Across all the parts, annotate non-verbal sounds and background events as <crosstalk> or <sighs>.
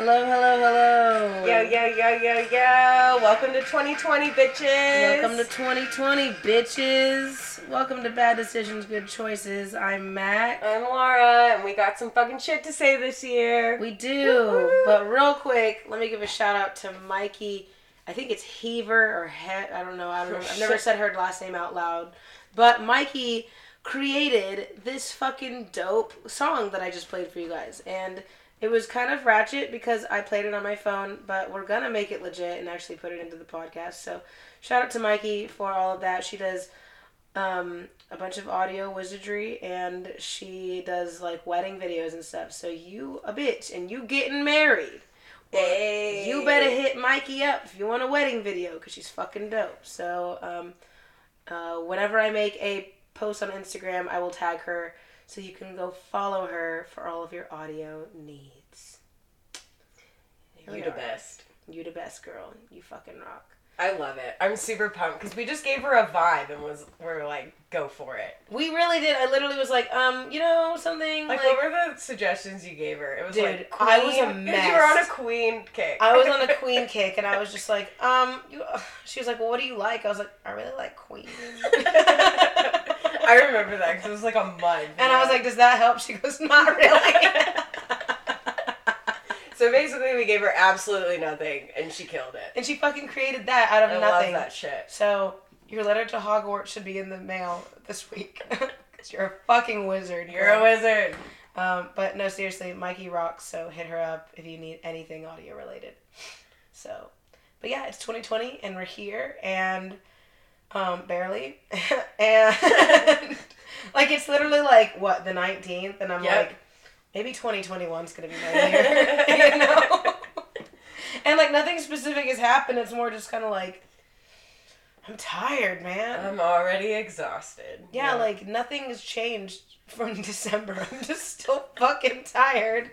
Hello, hello, hello. Yo, yo, yo, yo, yo. Welcome to 2020, bitches. Welcome to 2020, bitches. Welcome to Bad Decisions, Good Choices. I'm Mac. I'm Laura, and we got some fucking shit to say this year. We do. But real quick, let me give a shout out to Mikey. I think it's Heaver or he- I don't know. I don't know. I've never <laughs> said her last name out loud. But Mikey created this fucking dope song that I just played for you guys. And it was kind of ratchet because I played it on my phone, but we're gonna make it legit and actually put it into the podcast. So shout out to Mikey for all of that. She does um, a bunch of audio wizardry and she does like wedding videos and stuff. So you a bitch and you getting married. Hey. You better hit Mikey up if you want a wedding video because she's fucking dope. So um, uh, whenever I make a post on Instagram, I will tag her so you can go follow her for all of your audio needs. Here we You the best. You the best girl. You fucking rock. I love it. I'm super pumped because we just gave her a vibe and was we're like, go for it. We really did. I literally was like, um, you know, something Like, like, what were the suggestions you gave her? It was Dude, like I was a mess. You were on a Queen kick. I was on a <laughs> Queen kick, and I was just like, um, you. <sighs> She was like, well, what do you like? I was like, I really like Queen. <laughs> I remember that because it was like a month. And I was like, does that help? She goes, not really. <laughs> so basically, we gave her absolutely nothing, and she killed it. and she fucking created that out of I nothing. love that shit. So your letter to Hogwarts should be in the mail this week. <laughs> Cause you're a fucking wizard. You're a wizard. Um, but no, seriously, Mikey rocks. So hit her up if you need anything audio related. So, but yeah, it's 2020 and we're here and um, barely, <laughs> and <laughs> like it's literally like what the 19th, and I'm Yep. like, maybe 2021 is gonna be my year, <laughs> you know. and like nothing specific has happened. It's more just kind of like. I'm tired, man. I'm already exhausted. Yeah, like nothing has changed from December. I'm just still fucking tired,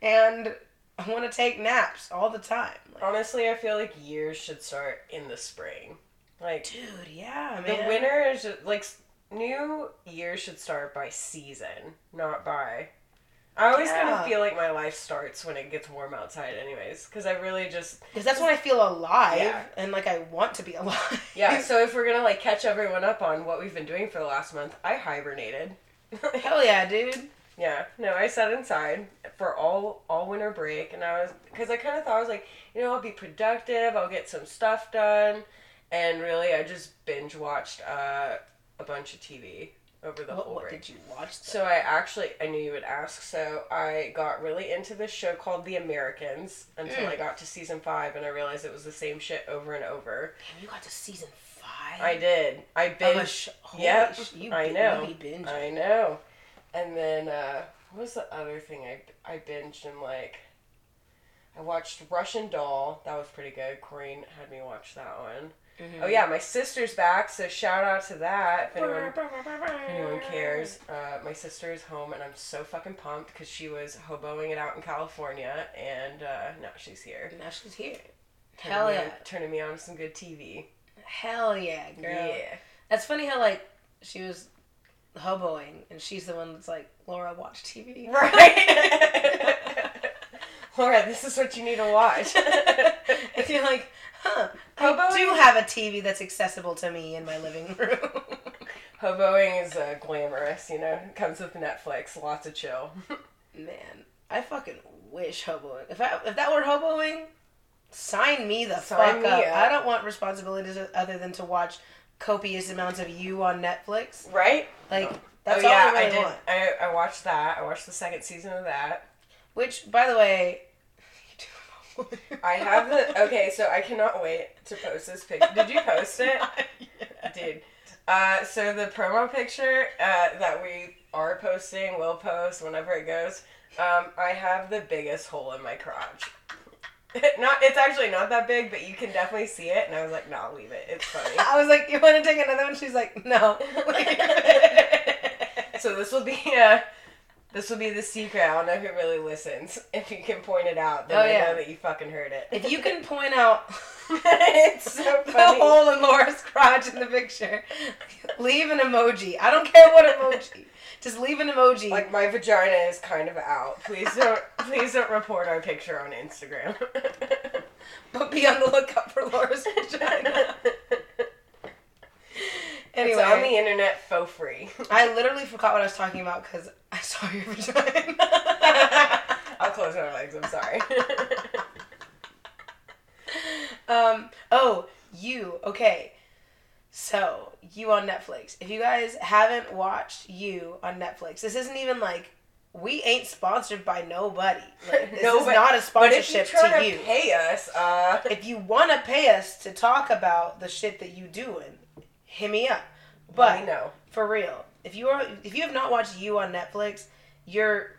and I want to take naps all the time. Like, honestly, I feel like years should start in the spring. Like dude, yeah, the man. winter is just, like new year should start by season, not by. I always kind of feel like my life starts when it gets warm outside, anyways, because I really just because that's when I feel alive Yeah. and like I want to be <laughs> alive. yeah. so if we're gonna like catch everyone up on what we've been doing for the last month, I hibernated. <laughs> hell yeah, dude. Yeah, no, I sat inside for all all winter break, and I was because I kind of thought I was like, you know, I'll be productive, I'll get some stuff done, and really, I just binge watched uh, a bunch of TV over the What, whole what break. did you watch? So I actually, I knew you would ask. So I got really into this show called The Americans until Mm. I got to season five, and I realized it was the same shit over and over. Damn, you got to season five. I did. I binged. sh- Yep, sh- you I know. Binging. I know. And then uh, what was the other thing I I binged and like I watched Russian Doll. That was pretty good. Corinne had me watch that one. Mhm. Oh yeah, my sister's back, so shout out to that if anyone if anyone cares. Uh, my sister is home and I'm so fucking pumped because she was hoboing it out in California and uh, now she's here. Now she's here. Turning Hell yeah. on, turning me on to some good TV. Hell yeah, girl. Yeah. That's funny how like she was hoboing and she's the one that's like Laura watch TV. <laughs> Right. <laughs> Laura, this is what you need to watch. <laughs> and you're like, huh? I do have a TV that's accessible to me in my living room. <laughs> Hoboing is uh, glamorous, you know. It comes with Netflix, lots of chill. Man, I fucking wish hoboing. If I if that were hoboing, sign me the Sign fuck me up. up. I don't want responsibilities other than to watch copious amounts of you on Netflix. Right? Like that's oh all I I, really did. want. I, I watched that. I watched the second season of that. Which, by the way, I have the okay, so I cannot wait to post this picture. Did you post it, <laughs> dude? Uh, so the promo picture uh, that we are posting, will post whenever it goes. Um, I have the biggest hole in my crotch. <laughs> not, it's actually not that big, but you can definitely see it. And I was like, "No, leave it. It's funny." I was like, "You want to take another one?" She's like, "No." <laughs> so this will be uh this will be the secret. I don't know who really listens. <laughs> If you can point it out, then Oh, I yeah. know that you fucking heard it. if you can point out <laughs> <laughs> it's so the funny. hole in Laura's crotch in the picture, leave an emoji. I don't care what emoji. Just leave an emoji. Like my vagina is kind of out. Please don't Please don't report our picture on Instagram. but be on the lookout for Laura's vagina. Anyway, it's on the internet for free. <laughs> I literally forgot what I was talking about because I saw your vagina. <laughs> I'll close my legs. I'm sorry. <laughs> um. Oh, you. Okay. So you on Netflix. If you guys haven't watched you on Netflix, this isn't even like we ain't sponsored by nobody. Like, this No, is but- not a sponsorship but if you try to to you. pay us, uh, if you want to pay us to talk about the shit that you doing, hit me up. But we know. for real, if you are if you have not watched you on Netflix, you're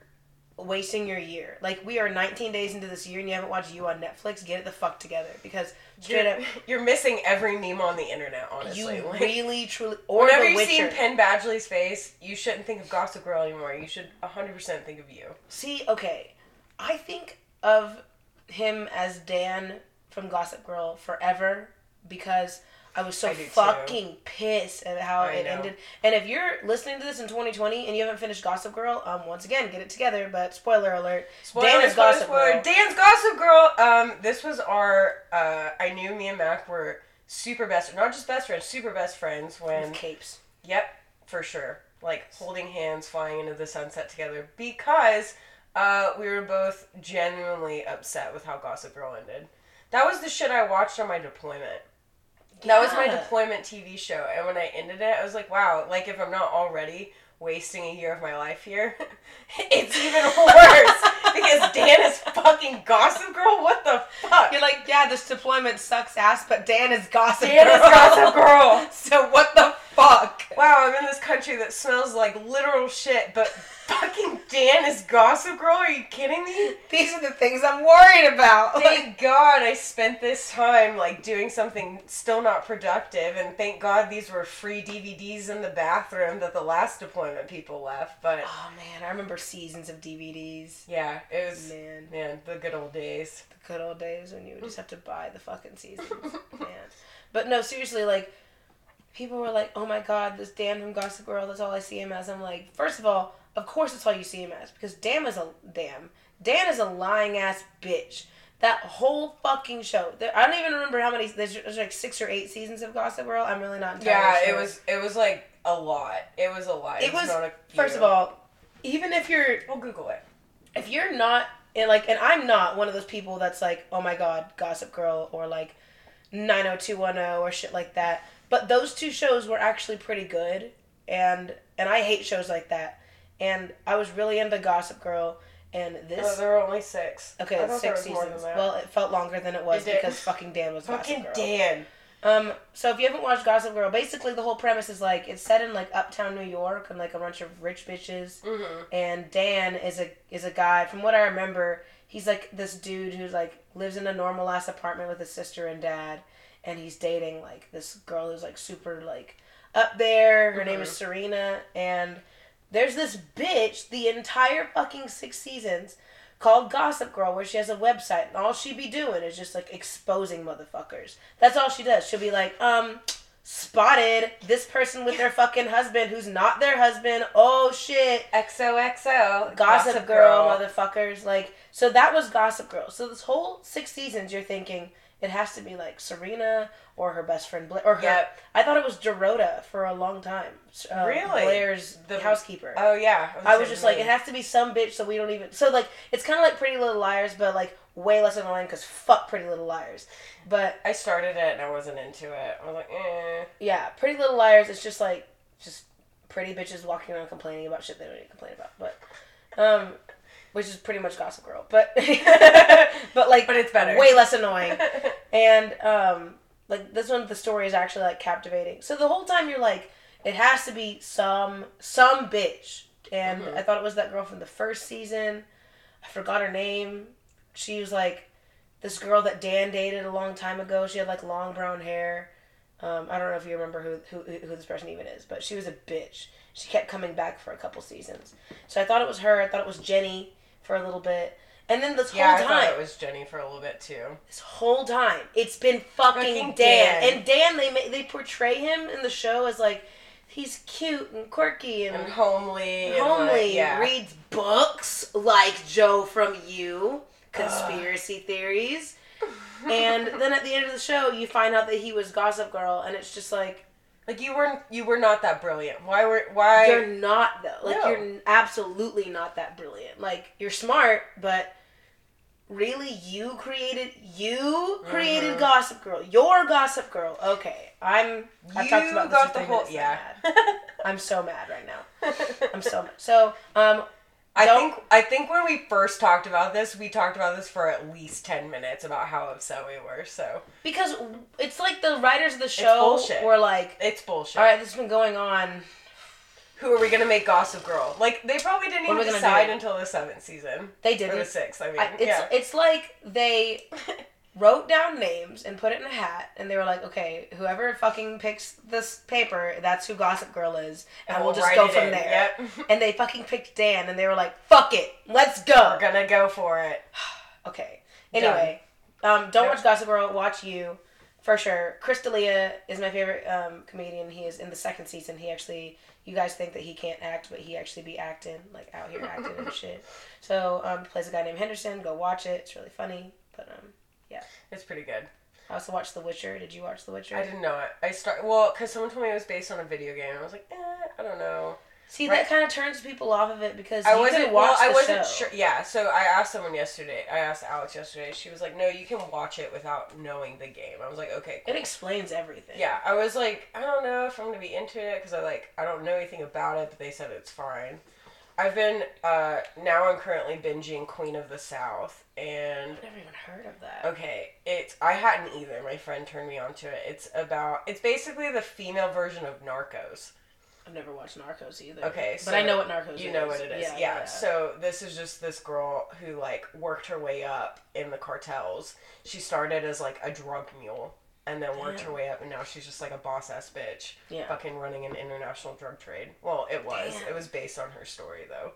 wasting your year. Like we are 19 days into this year and you haven't watched you on Netflix, get it the fuck together because straight You're, up <laughs> you're missing every meme on the internet, honestly. you Like, really truly or Whenever you've seen Witcher. Penn Badgley's face, you shouldn't think of Gossip Girl anymore. You should 100% think of you. See, okay, I think of him as Dan from Gossip Girl forever because I was so I do too. fucking pissed at how I it know. ended. And if you're listening to this in 2020 and you haven't finished Gossip Girl, um, once again, get it together. But spoiler alert, Spoiler, Dan is spoiler, Gossip spoiler. Girl. Dan's Gossip Girl. Um, this was our. Uh, I knew me and Mac were super best, not just best friends, super best friends when. with capes. Yep, for sure. Like holding hands, flying into the sunset together because uh, we were both genuinely upset with how Gossip Girl ended. That was the shit I watched on my deployment. That was my deployment TV show, and when I ended it, I was like, "Wow! Like if I'm not already wasting a year of my life here, <laughs> it's even <laughs> worse because Dan is fucking Gossip Girl. What the fuck? You're like, yeah, this deployment sucks ass, but Dan is Gossip Dan Girl. is Gossip Girl. <laughs> so what the fuck? Wow, I'm in this country that smells like literal shit, but <laughs> fucking Dan is Gossip Girl? Are you kidding me? These are the things I'm worried about. Thank God I spent this time like doing something still not productive, and thank God these were free DVDs in the bathroom that the last deployment people left. But oh man, I remember seasons of DVDs. yeah, it was Man, man the good old days. the good old days when you would just <laughs> have to buy the fucking seasons. man. But no, seriously, like people were like, "Oh my god, this Dan from Gossip Girl. That's all I see him as." I'm like, first of all, of course that's all you see him as because Dan is a damn. Dan is a lying ass bitch. That whole fucking show. There, I don't even remember how many. There's, there's like six or eight seasons of Gossip Girl. I'm really not entirely Yeah, sure. it was it was like a lot. It was a lot. It It's was- not a First of all, even if you're we'll Google it. if you're not and like and I'm not one of those people that's like, oh my god, Gossip Girl or like 90210 or shit like that. But those two shows were actually pretty good and and I hate shows like that. And I was really into Gossip Girl and this. Oh, there were only six. Okay, I it's there six was more than seasons. Well, it felt longer than it was It because fucking Dan was fucking. Dan. Um, so if you haven't watched Gossip Girl, basically the whole premise is like it's set in like uptown New York and like a bunch of rich bitches Mm-hmm. and Dan is a is a guy. From what I remember, he's like this dude who's like lives in a normal ass apartment with his sister and dad, and he's dating like this girl who's like super like up there. Her name is Serena, and there's this bitch the entire fucking six seasons called Gossip Girl where she has a website and all she be doing is just like exposing motherfuckers. That's all she does. She'll be like, um, spotted this person with their fucking husband who's not their husband. Oh shit. XOXO. Gossip, Girl, motherfuckers. Like, so that was Gossip Girl. So this whole six seasons, you're thinking it has to be like Serena or her best friend Blair or her. Yep. I thought it was Dorota for a long time. Uh, Really? Blair's The- housekeeper. Oh yeah. I was just like, it has to be some bitch, so we don't even. So like, it's kind of like Pretty Little Liars, but like way less annoying because fuck Pretty Little Liars. But I started it and I wasn't into it. I was like, eh. yeah, Pretty Little Liars. It's just like just pretty bitches walking around complaining about shit they don't need to complain about. But um, which is pretty much Gossip Girl. But <laughs> but like, But it's better. way less annoying. <laughs> And um, like this one, the story is actually like captivating. So the whole time you're like, it has to be some some bitch. And Mhm. I thought it was that girl from the first season. I forgot her name. She was like this girl that Dan dated a long time ago. She had like long brown hair. Um, I don't know if you remember who, who who this person even is, but she was a bitch. She kept coming back for a couple seasons. So I thought it was her. I thought it was Jenny for a little bit. And then this yeah, I whole thought time, it was Jenny for a little bit too. this whole time, it's been fucking, Fucking Dan. Dan. And Dan, they ma- they portray him in the show as like he's cute and quirky and, and homely. and, homely. like, yeah. Reads books like Joe from You, conspiracy theories. And then at the end of the show, you find out that he was Gossip Girl, and it's just like Like you weren't you were not that brilliant. Why were why you're not though. Like No. you're absolutely not that brilliant. Like you're smart, but really, you created you created Mhm. Gossip Girl. You're Gossip Girl. Okay, I'm. I've you talked about got the whole yeah. I'm. I'm so mad right now. I'm so mad. So um, I Don't- think I think when we first talked about this, we talked about this for at least ten minutes about how upset we were. So because it's like the writers of the show were like, it's bullshit. "All right, this has been going on." Who are we gonna make Gossip Girl? Like they probably didn't What even decide until the seventh season They didn't. the sixth. I mean, I, it's yeah. it's like they <laughs> wrote down names and put it in a hat, and they were like, "Okay, whoever fucking picks this paper, that's who Gossip Girl is, and, we'll, just go from in. there." Yep. <laughs> And they fucking picked Dan, and they were like, "Fuck it, let's go." We're gonna go for it. <sighs> Okay. Anyway, um, don't watch Gossip Girl. Watch you, for sure. Chris D'Elia is my favorite um, comedian. He is in the second season. He actually, you guys think that he can't act, but he actually be acting, like out here acting and <laughs> shit. So um, plays a guy named Henderson. Go watch it. It's really funny. But um, It's pretty good. I also watched The Witcher. Did you watch The Witcher? I didn't know it. I start well because someone told me it was based on a video game. I was like, eh, I don't know. See, Right. that kind of turns people off of it because I you wasn't. watch well, I wasn't show. sure. Yeah, so I asked someone yesterday. I asked Alex yesterday. She was like, "No, you can watch it without knowing the game." I was like, "Okay, cool." It explains everything. yeah, I was like, I don't know if I'm gonna be into it because I like I don't know anything about it, but they said it's fine. I've been uh now I'm currently binging Queen of the South and I've never even heard of that. okay, it's I hadn't either. My friend turned me onto it. It's about it's basically the female version of Narcos. I've never watched Narcos either. Okay, but I know what Narcos is. You know what it is. Yeah, Yeah, yeah. So this is just this girl who like worked her way up in the cartels. She started as like a drug mule and then worked Damn. her way up and now she's just like a boss ass bitch. Yeah. Fucking running an international drug trade. Well, it was. Damn. It was based on her story though.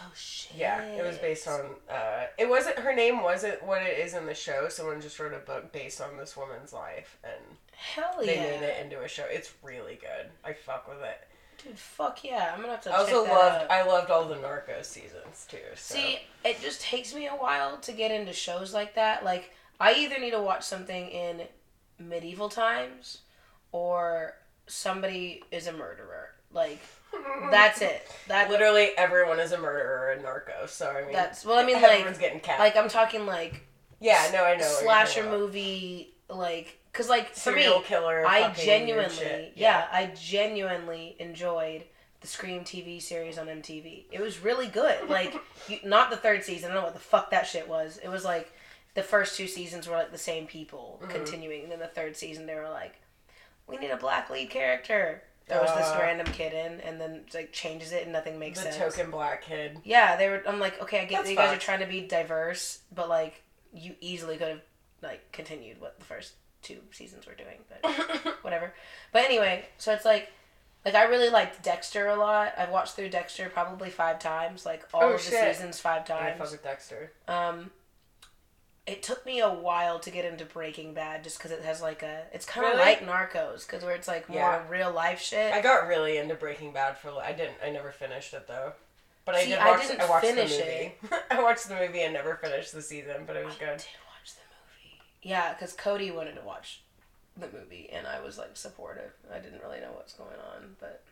Oh shit. Yeah. It was based on uh it wasn't her name wasn't what it is in the show. Someone just wrote a book based on this woman's life and Hell they made it into a show. It's really good. I fuck with it. Dude, fuck yeah. I'm gonna have to I also loved out. I loved all the Narcos seasons too. So. See, it just takes me a while to get into shows like that. Like, I either need to watch something in medieval times or somebody is a murderer. Like, <laughs> that's it. That Literally everyone is a murderer in Narcos, so I mean that's well, I mean, everyone's like, getting capped. like I'm talking like yeah, no, I know. slasher movie, like, cause like for serial me, killer. I genuinely, shit. yeah. I genuinely enjoyed the Scream TV series on MTV. It was really good. Like, <laughs> you, not the third season. I don't know what the fuck that shit was. It was like the first two seasons were like the same people Mhm. continuing, and then the third season they were like, we need a black lead character. There was this Uh. random kid in, and then like changes it, and nothing makes the sense. token black kid. Yeah, they were. I'm like, okay, I get That's you guys are trying to be diverse, but like, you easily could have like continued what the first two seasons were doing, but <coughs> whatever. But anyway, so it's like, like I really liked Dexter a lot. I've watched through Dexter probably five times, like all Oh, of the seasons five times. I fuck with Dexter. Um, it took me a while to get into Breaking Bad, just because it has like a, it's kind of Really? like Narcos, because where it's like more Yeah. real life shit. I got really into Breaking Bad for. I didn't. I never finished it though. But I See, did I watch. didn't I watched finish the movie. <laughs> I watched the movie and never finished the season, but it was I good. did watch the movie. Yeah, because Cody wanted to watch the movie, and I was like supportive. I didn't really know what's going on, but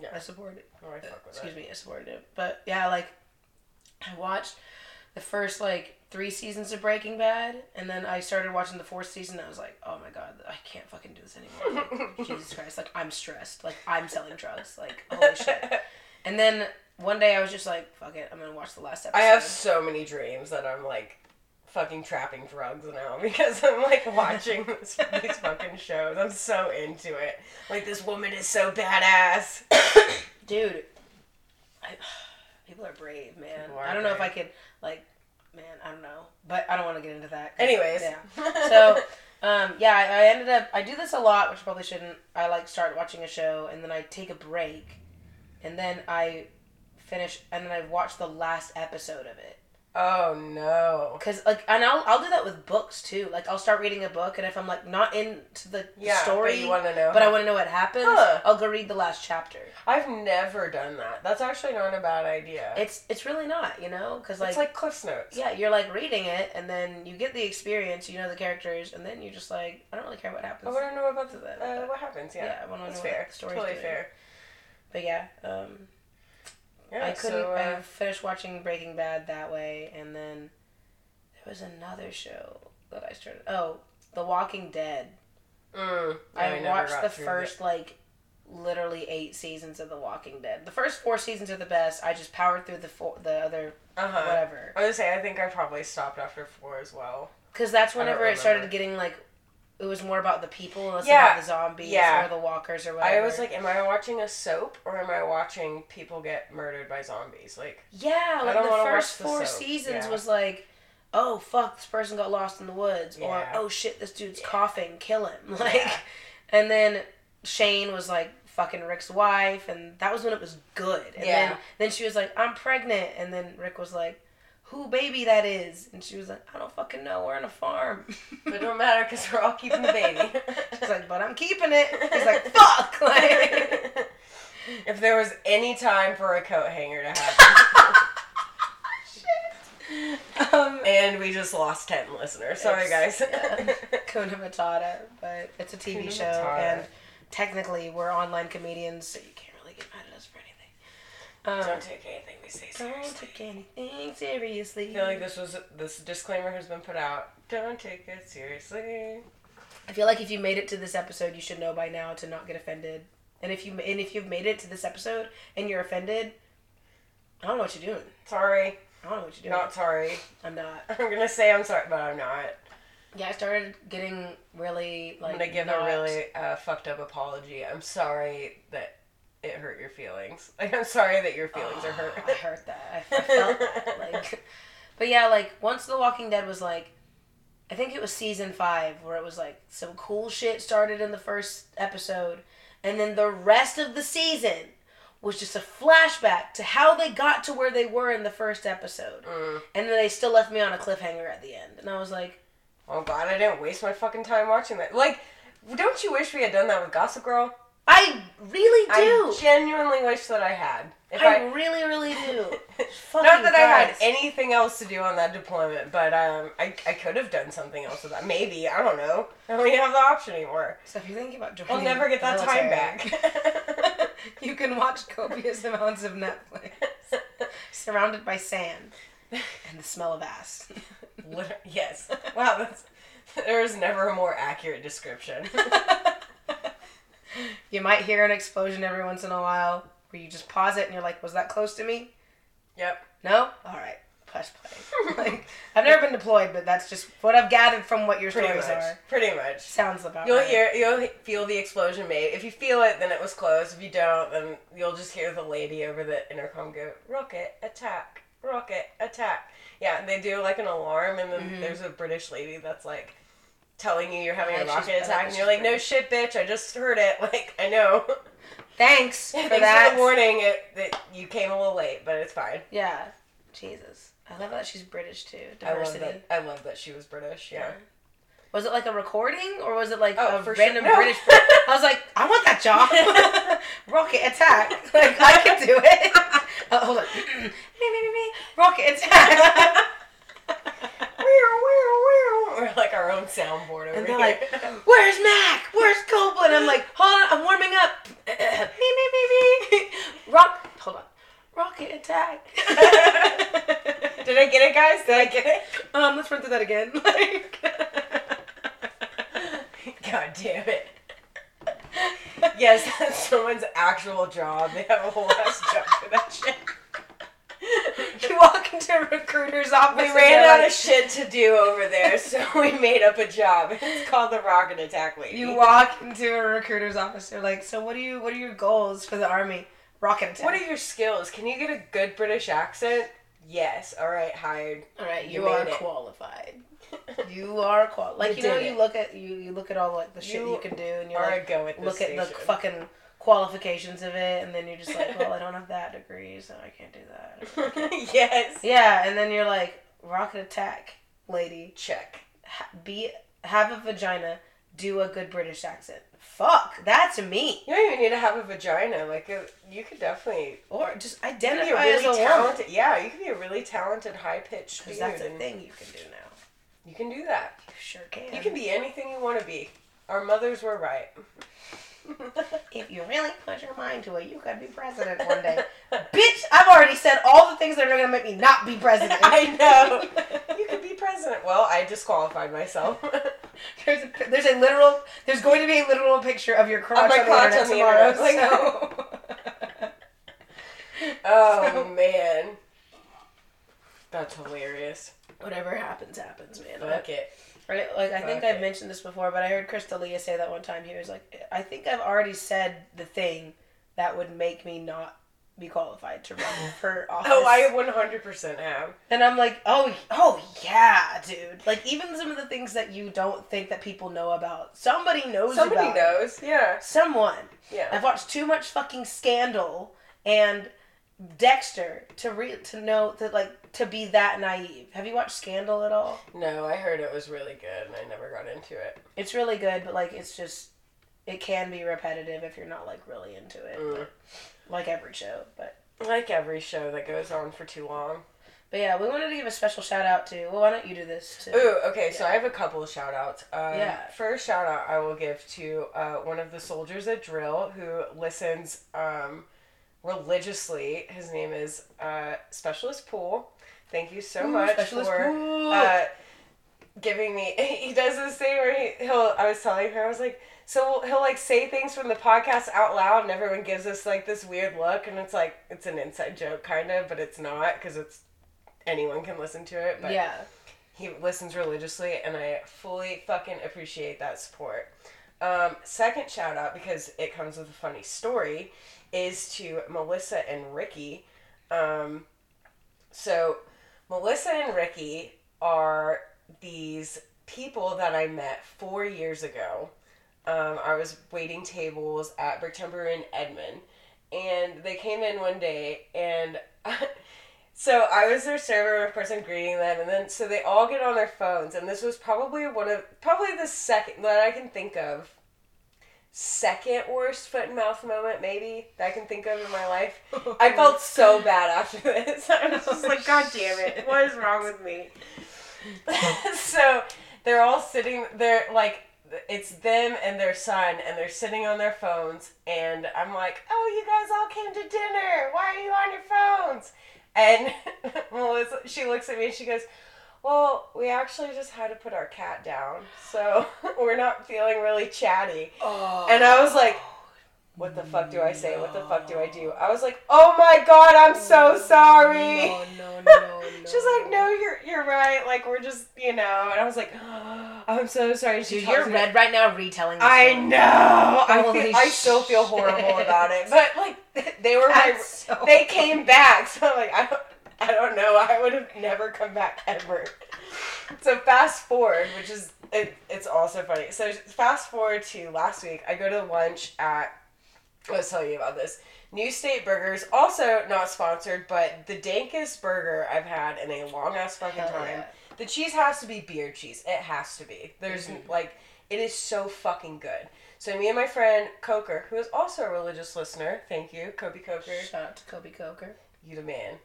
Yeah. I supported. Oh, I fuck with uh, Excuse that. me, I supported it. But yeah, like I watched the first like three seasons of Breaking Bad, and then I started watching the fourth season. And I was like, oh my god, I can't fucking do this anymore. Like, <laughs> Jesus Christ, like I'm stressed. Like I'm selling drugs. Like holy shit. <laughs> And then one day I was just like, fuck it, I'm gonna watch the last episode. I have so many dreams that I'm like fucking trapping drugs now <laughs> because I'm like watching this, these fucking shows. I'm so into it. Like this woman is so badass. <coughs> <coughs> dude I, <sighs> people are brave man are i don't know if i could like man i don't know. But i don't want to get into that. Anyways, yeah. <laughs> So um, yeah I, I ended up i do this a lot which I probably shouldn't. I like start watching a show and then i take a break and then i finish and then i watch the last episode of it Oh no. Cause like, and I'll I'll do that with books too. Like I'll start reading a book, and if I'm like not into the Yeah, story, but you want to know. but I want to know what happens, Huh. I'll go read the last chapter. I've never done that. That's actually not a bad idea. It's it's really not, you know, because like, it's like Cliff's Notes. yeah, you're like reading it, and then you get the experience, you know the characters, and then you're just like I don't really care what happens. I want to know about the, that. uh, what happens. Yeah, Yeah, I want to know that's what fair. the story's totally doing. fair. But yeah, um, Yeah, I couldn't. So, uh, I finished watching Breaking Bad that way, and then there was another show that I started. Oh, The Walking Dead. mm, I, never watched the first like literally eight seasons of The Walking Dead. The first four seasons are the best. I just powered through the four, the other Uh huh. whatever, I was gonna say I think I probably stopped after four as well. because that's whenever it started getting like. It was more about the people, and less Yeah, about the zombies yeah. or the walkers or whatever. I was like, am I watching a soap or am I watching people get murdered by zombies? Like, Yeah, like the first the four soap, seasons yeah. was like, oh fuck, this person got lost in the woods, or oh shit, this dude's Yeah. coughing, kill him. <laughs> Like, Yeah. and then Shane was like fucking Rick's wife, and that was when it was good. And Yeah. then then she was like, I'm pregnant, and then Rick was like, who baby that is, and she was like, I don't fucking know, we're on a farm. but it don't matter because we're all keeping the baby. <laughs> She's like, but I'm keeping it. He's like, fuck. <laughs> Like, if there was any time for a coat hanger to happen, <laughs> um, and we just lost ten listeners. Sorry, guys. Yeah. Kuna Matata, but it's a TV Kuna show, Matata. and technically we're online comedians, so you can't really get mad at us for anything. Um, Don't take anything we say don't take anything seriously. I feel like this was this disclaimer has been put out. Don't take it seriously. I feel like if you made it to this episode, you should know by now to not get offended. And if you and if you've made it to this episode and you're offended, I don't know what you're doing. Sorry, I don't know what you're doing. not sorry. I'm not. <laughs> I'm gonna say I'm sorry, but I'm not. Yeah, I started getting really like. I'm gonna give not- a really uh, fucked up apology. I'm sorry that it hurt your feelings. <laughs> Like I'm sorry that your feelings are hurt. I heard that. I, I felt that. <laughs> Like, but yeah, like once The Walking Dead was like, I think it was season five where it was like some cool shit started in the first episode, and then the rest of the season was just a flashback to how they got to where they were in the first episode, Mm. and then they still left me on a cliffhanger at the end, and I was like, Oh god, I didn't waste my fucking time watching that. Like, don't you wish we had done that with Gossip Girl? I really do. I genuinely wish that I had. If I, I, really, really do. <laughs> not Fucking that I had guys. anything else to do on that deployment, but um, I, I could have done something else with that. Maybe I don't know. I don't even have the option anymore. So if you're thinking about joining, I'll never get that the time back. <laughs> <laughs> you can watch copious amounts of Netflix, surrounded by sand and the smell of ass. Yes. Wow, that's there is never a more accurate description. <laughs> you might hear an explosion every once in a while, where you just pause it and you're like, "Was that close to me?" yep. No. All right, press play. <laughs> like I've never been deployed, but that's just what I've gathered from what your Pretty stories much. are. Pretty much. Sounds about You'll right. hear, you'll feel the explosion made. If you feel it, then it was close. If you don't, then you'll just hear the lady over the intercom go, "Rocket attack! Rocket attack!" Yeah, and they do like an alarm, and then Mhm. there's a British lady that's like telling you you're having Yeah, a rocket attack, and you're like, "No shit, bitch! I just heard it. <laughs> Like, I know." Thanks <laughs> for Thanks that. for the warning. It that you came a little late, but it's fine. Yeah. Jesus. I love that she's British too. I love Diversity. that. I love that she was British. Yeah. Was it like a recording or was it like Oh, a for sure. random No. British? <laughs> I was like, I want that job. Rocket attack. Like I can do it. Uh, hold on. <clears throat> me me me me. Rocket attack. <laughs> We're like our own soundboard over and they're here. like, <laughs> Where's Mac? Where's Copeland? I'm like, hold on, I'm warming up. <laughs> me me me me. Rock. Hold on. Rocket attack. Did I get it, guys? Did I get it? um, let's run through that again. Like. God damn it. Yes, that's someone's actual job. They have a whole ass job for that shit. <laughs> You walk into a recruiter's office. We ran out like, of shit to do over there, so <laughs> we made up a job. It's called the Rocket Attack Lady. You walk into a recruiter's office. They're like, "So what do you? What are your goals for the army? Rocket attack. What are your skills? Can you get a good British accent? Yes. All right, hired. All right, You you, are it. qualified. <laughs> You are qualified. Like You you, know, did you look at you, you look at all like the shit You you can do, and you're like, a go at this look at the fucking qualifications of it, and then you're just like, well, I don't have that degree, so <laughs> I can't do that. yes. Yeah, and then you're like, rocket attack, lady. Check. Ha- be have a vagina, do a good British accent. Fuck, that's me. You don't even need to have a vagina. Like a, you could definitely Or just you could be a identify as a really woman. Yeah, you could be a really talented, high pitched Because dude. that's a thing you can do now. You can do that. You sure can. You can be anything you want to be. Our mothers were right. If you really put your mind to it, you could be president one day. Bitch, I've already said all the things that are gonna make me not be president. I know. <laughs> You could be president. Well, I disqualified myself. <laughs> There's a, there's a literal. There's going to be a literal picture of your crotch my on the crotch internet on the tomorrow. internet. so- <laughs> oh man, that's hilarious. Whatever happens, happens, man. Fuck it. Right? Like I think Fuck I've mentioned this before, but I heard Chris D'Elia say that one time. He was like, "I think I've already said the thing that would make me not be qualified to run <laughs> for oh, office." Oh, I 100% have. and I'm like, "Oh, oh yeah, dude!" Like even some of the things that you don't think that people know about, somebody knows. Somebody it. knows. Yeah. Someone. Yeah. I've watched too much fucking Scandal and Dexter to re- to know that like to be that naive. Have you watched Scandal at all? No, I heard it was really good, and I never got into it. It's really good, but like it's just it can be repetitive if you're not like really into it. Mm. but- like every show, but Like every show that goes on for too long. but yeah, we wanted to give a special shout out to. Well, why don't you do this too? Ooh, okay, so I have a couple of shout outs. Um, Yeah. First shout out I will give to uh, one of the soldiers at Drill who listens um, religiously. His name is uh, Specialist Pool. Thank you so Ooh, much Specialist for uh, giving me. <laughs> He does this thing where he, he'll. I was telling her, I was like, so he'll like say things from the podcast out loud, and everyone gives us like this weird look, and it's like it's an inside joke kind of, but it's not because it's anyone can listen to it. But yeah. he listens religiously, and I fully fucking appreciate that support. Um, second shout out because it comes with a funny story is to Melissa and Ricky. Um, so Melissa and Ricky are these people that I met four years ago. Um, I was waiting tables at Brick Timber in Edmond, and they came in one day, and <laughs> so I was their server. Of course, I'm greeting them, and then so they all get on their phones, and this was probably one of probably the second that I can think of. Second worst foot and mouth moment, maybe that I can think of in my life. <laughs> Oh, I felt so bad after this. <laughs> I was just like, God oh, damn it, what is wrong with me? <laughs> so they're all sitting they're like it's them and their son and they're sitting on their phones and i'm like oh you guys all came to dinner why are you on your phones and melissa she looks at me and she goes well we actually just had to put our cat down so <laughs> we're not feeling really chatty Oh. and i was like what the fuck do i say what the fuck do i do i was like oh my god i'm so oh, sorry No, no, <laughs> no, no. She's like, no, you're you're right. Like we're just, you know. And I was like, oh, I'm so sorry. She Dude, you're me- red right now retelling. This I story. know. I, feel, I still feel horrible about it. But like, <laughs> they were my. So They came back, so I'm like, I don't, <laughs> I don't know. I would have never come back ever. So fast forward, which is it, it's also funny. So fast forward to last week. I go to lunch at. Let's tell you about this. New State Burgers, also not sponsored, but the dankest burger I've had in a long ass fucking Hell time. yeah. The cheese has to be beer cheese. It has to be. There's Mhm. like, it is so fucking good. So me and my friend Coker, who is also a religious listener, thank you, Kobe Coker, Shout out to Kobe Coker. you the man.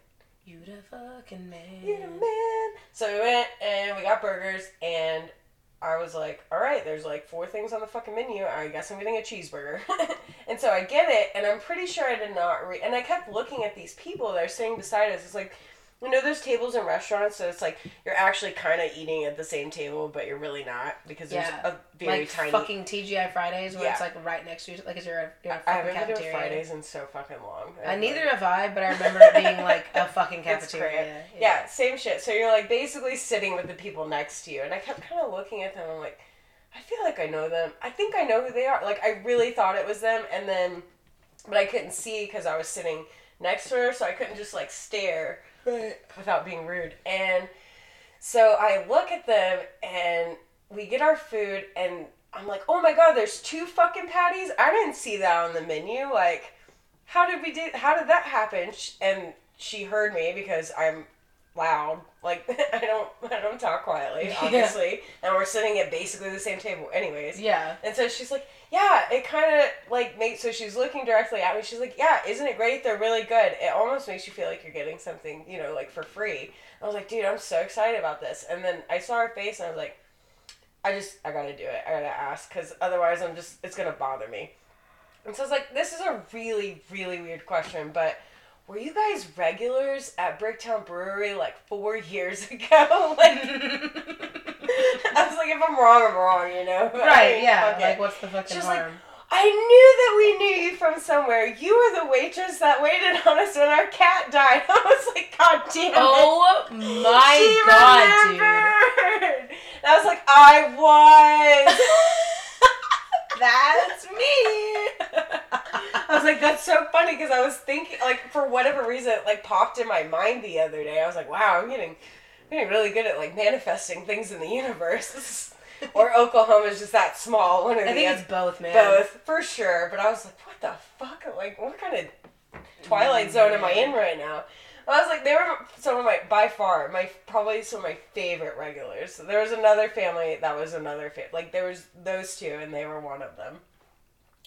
You the fucking man. You the man. So we went and we got burgers, and I was like, all right, there's like four things on the fucking menu. I guess I'm getting a cheeseburger. <laughs> and so I get it, and I'm pretty sure I did not read. And I kept looking at these people that are sitting beside us. It's like, you know, there's tables in restaurants, so it's like you're actually kind of eating at the same table, but you're really not because there's Yeah. a very like tiny. fucking TGI Fridays where it's like right next to you. Like, is there a, you're a I haven't been to cafeteria? Fridays in so fucking long. Uh, neither have I, but I remember it being like a fucking <laughs> cafeteria. Yeah, same shit. So you're like basically sitting with the people next to you, and I kept kind of looking at them. I'm like, I feel like I know them. I think I know who they are. Like I really thought it was them, and then, but I couldn't see because I was sitting next to her, so I couldn't just like stare Right. without being rude. And so I look at them, and we get our food, and I'm like, oh my god, there's two fucking patties. I didn't see that on the menu. Like, how did we do? How did that happen? And she heard me because I'm loud. Like <laughs> I don't I don't talk quietly, Yeah. obviously. And we're sitting at basically the same table, anyways. Yeah. And so she's like, yeah, it kind of like makes. So she's looking directly at me. She's like, yeah, isn't it great? They're really good. It almost makes you feel like you're getting something, you know, like for free. I was like, dude, I'm so excited about this. And then I saw her face, and I was like, I just, I gotta do it. I gotta ask, because otherwise, I'm just, it's gonna bother me. And so I was like, this is a really, really weird question, but were you guys regulars at Bricktown Brewery like four years <laughs> ago? like, <laughs> I was like, if I'm wrong, I'm wrong, you know? But I Right, mean, yeah. it. Like, what's the fucking She's like, harm? I knew that we knew you from somewhere. You were the waitress that waited on us when our cat died. <laughs> I was like, God damn it. oh my She god, dude. remembered. And I was like, I was. That's me. <laughs> I was like, that's so funny because I was thinking, like, for whatever reason, it like popped in my mind the other day. I was like, wow, I'm getting, I'm getting really good at like manifesting things in the universe. <laughs> Or Oklahoma is just that small. One or I the think other. it's both, man. Both, for sure. But I was like, what the fuck? Like, what kind of Twilight mm-hmm. Zone am I in right now? I was like, they were some of my, by far, my, probably some of my favorite regulars. There was another family that was another fa- Like, there was those two, and they were one of them.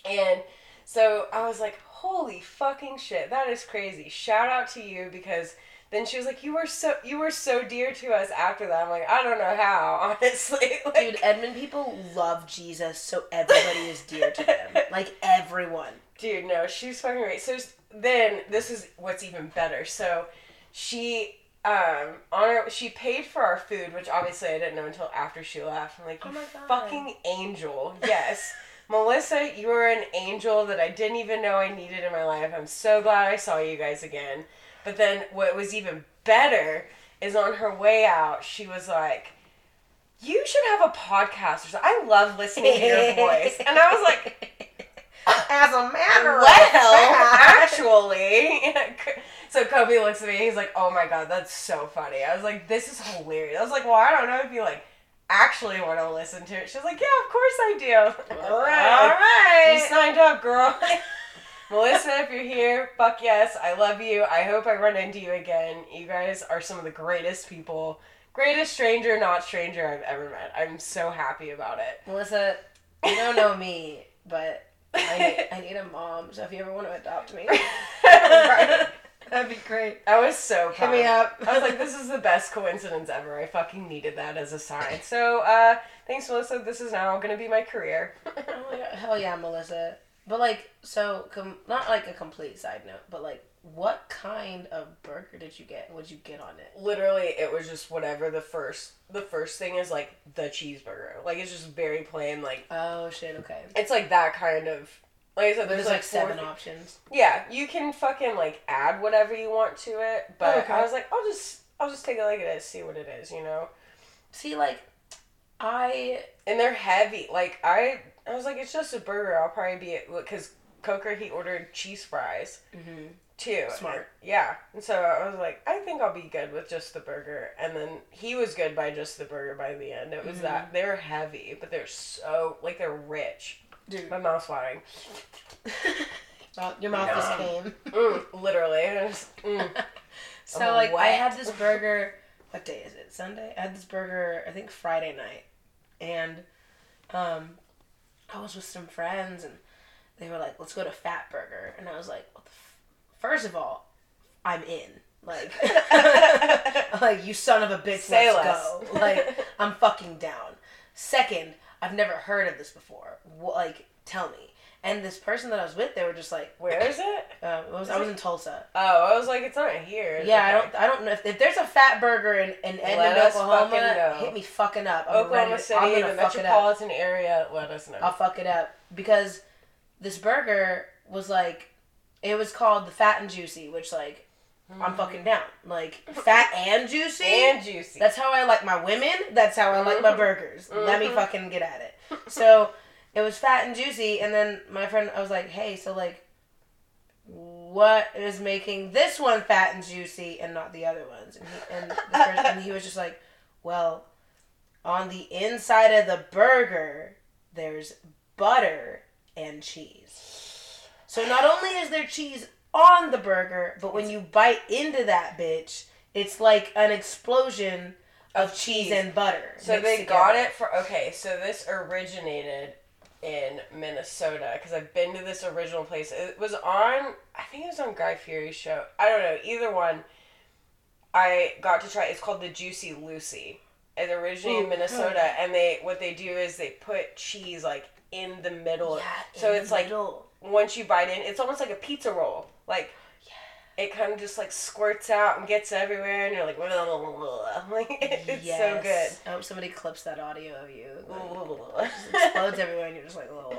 And so I was like, holy fucking shit, that is crazy. Shout out to you because then she was like, you were so, you were so dear to us after that. I'm like, I don't know how, <laughs> honestly. Like, Dude, Edmond people love Jesus, so everybody is dear to them. <laughs> Like everyone. Dude, no, she's fucking great. So then this is what's even better. So she um on her she paid for our food, which obviously I didn't know until after she left. I'm like, Oh fucking angel. Yes. <laughs> Melissa, you are an angel that I didn't even know I needed in my life. I'm so glad I saw you guys again. But then what was even better is on her way out, she was like, You should have a podcast or something. I love listening to your <laughs> voice. And I was like, As a matter well, actually. <laughs> so Kobe looks at me. He's like, "Oh my god, that's so funny." I was like, "This is hilarious." I was like, "Well, I don't know if you like actually want to listen to it." She's like, "Yeah, of course I do." <laughs> All All right. you signed up, girl. <laughs> Melissa, if you're here, fuck yes, I love you. I hope I run into you again. You guys are some of the greatest people, greatest stranger, not stranger I've ever met. I'm so happy about it. Melissa, you don't know me, but I need, <laughs> I need a mom. So if you ever want to adopt me, <laughs> Right. that'd be great. I was so Hit me up. I was like, <laughs> this is the best coincidence ever. I fucking needed that as a sign. So, uh, thanks, Melissa. This is now going to be my career. Oh my God, hell yeah, Melissa. But like, so com- not like a complete side note, but like, what kind of burger did you get? What'd you get on it? Literally, it was just whatever the first, the first thing is like the cheeseburger. Like, it's just very plain. Like, Oh shit. Okay. it's like that kind of, like I said, There's, there's, like, like, seven thi- options. Yeah, you can fucking like add whatever you want to it. But Oh, okay. I was like, I'll just, I'll just take it like it is, see what it is, you know? See, like, I and they're heavy. Like I, I was like, it's just a burger. I'll probably be it. because Coker he ordered cheese fries mhm. Too. Smart. Yeah, and so I was like, I think I'll be good with just the burger. And then he was good by just the burger by the end. It was Mhm. that they're heavy, but they're so like they're rich. dude, My mouth's watering. <laughs> well, your mouth just Yum. came. Mm, literally. It was- mm. <laughs> So I'm like, I had this burger. What day is it? Sunday. I had this burger. I think Friday night, and um, I was with some friends, and they were like, "Let's go to Fat Burger," and I was like, what the? First of all, I'm in. Like, <laughs> like you son of a bitch, Say let's less. go. Like, I'm fucking down. Second, I've never heard of this before. Wh- Like, tell me. And this person that I was with, they were just like, Where is it? <laughs> uh, it was, Is I was it- in Tulsa. Oh, I was like, it's not here. Yeah, I don't. I don't know if, if there's a fat burger in, in Edmond, Oklahoma. Hit me fucking up. I'm Oklahoma ready City, I'm the gonna fuck it up. metropolitan area. Let us know. I'll fuck it up because this burger was like, it was called the Fat and Juicy, which like I'm fucking down. Like fat and juicy. and juicy. That's how I like my women. That's how I like my Mhm. burgers. Let me Mhm. fucking get at it. <laughs> So it was fat and juicy, and then my friend, I was like, "Hey, so like, what is making this one fat and juicy and not the other ones?" And he and, person, and he was just like, "Well, on the inside of the burger, there's butter and cheese. So not only is there cheese on the burger, but when you bite into that bitch, it's like an explosion of, Of cheese. cheese. and butter. So they together. got it for okay. So this originated in Minnesota because I've been to this original place. It was on. I think it was on Guy Fieri's show. I don't know either one. I got to try. It's called the Juicy Lucy. It originated in Minnesota, and they what they do is they put cheese like in the middle. Yeah, so it's the like middle. Once you bite in, it's almost like a pizza roll. Like it kind of just like squirts out and gets everywhere, and you're like, <laughs> like it's so good. I hope somebody clips that audio of you. Like, it Explodes explodes everywhere, and you're just like, oh.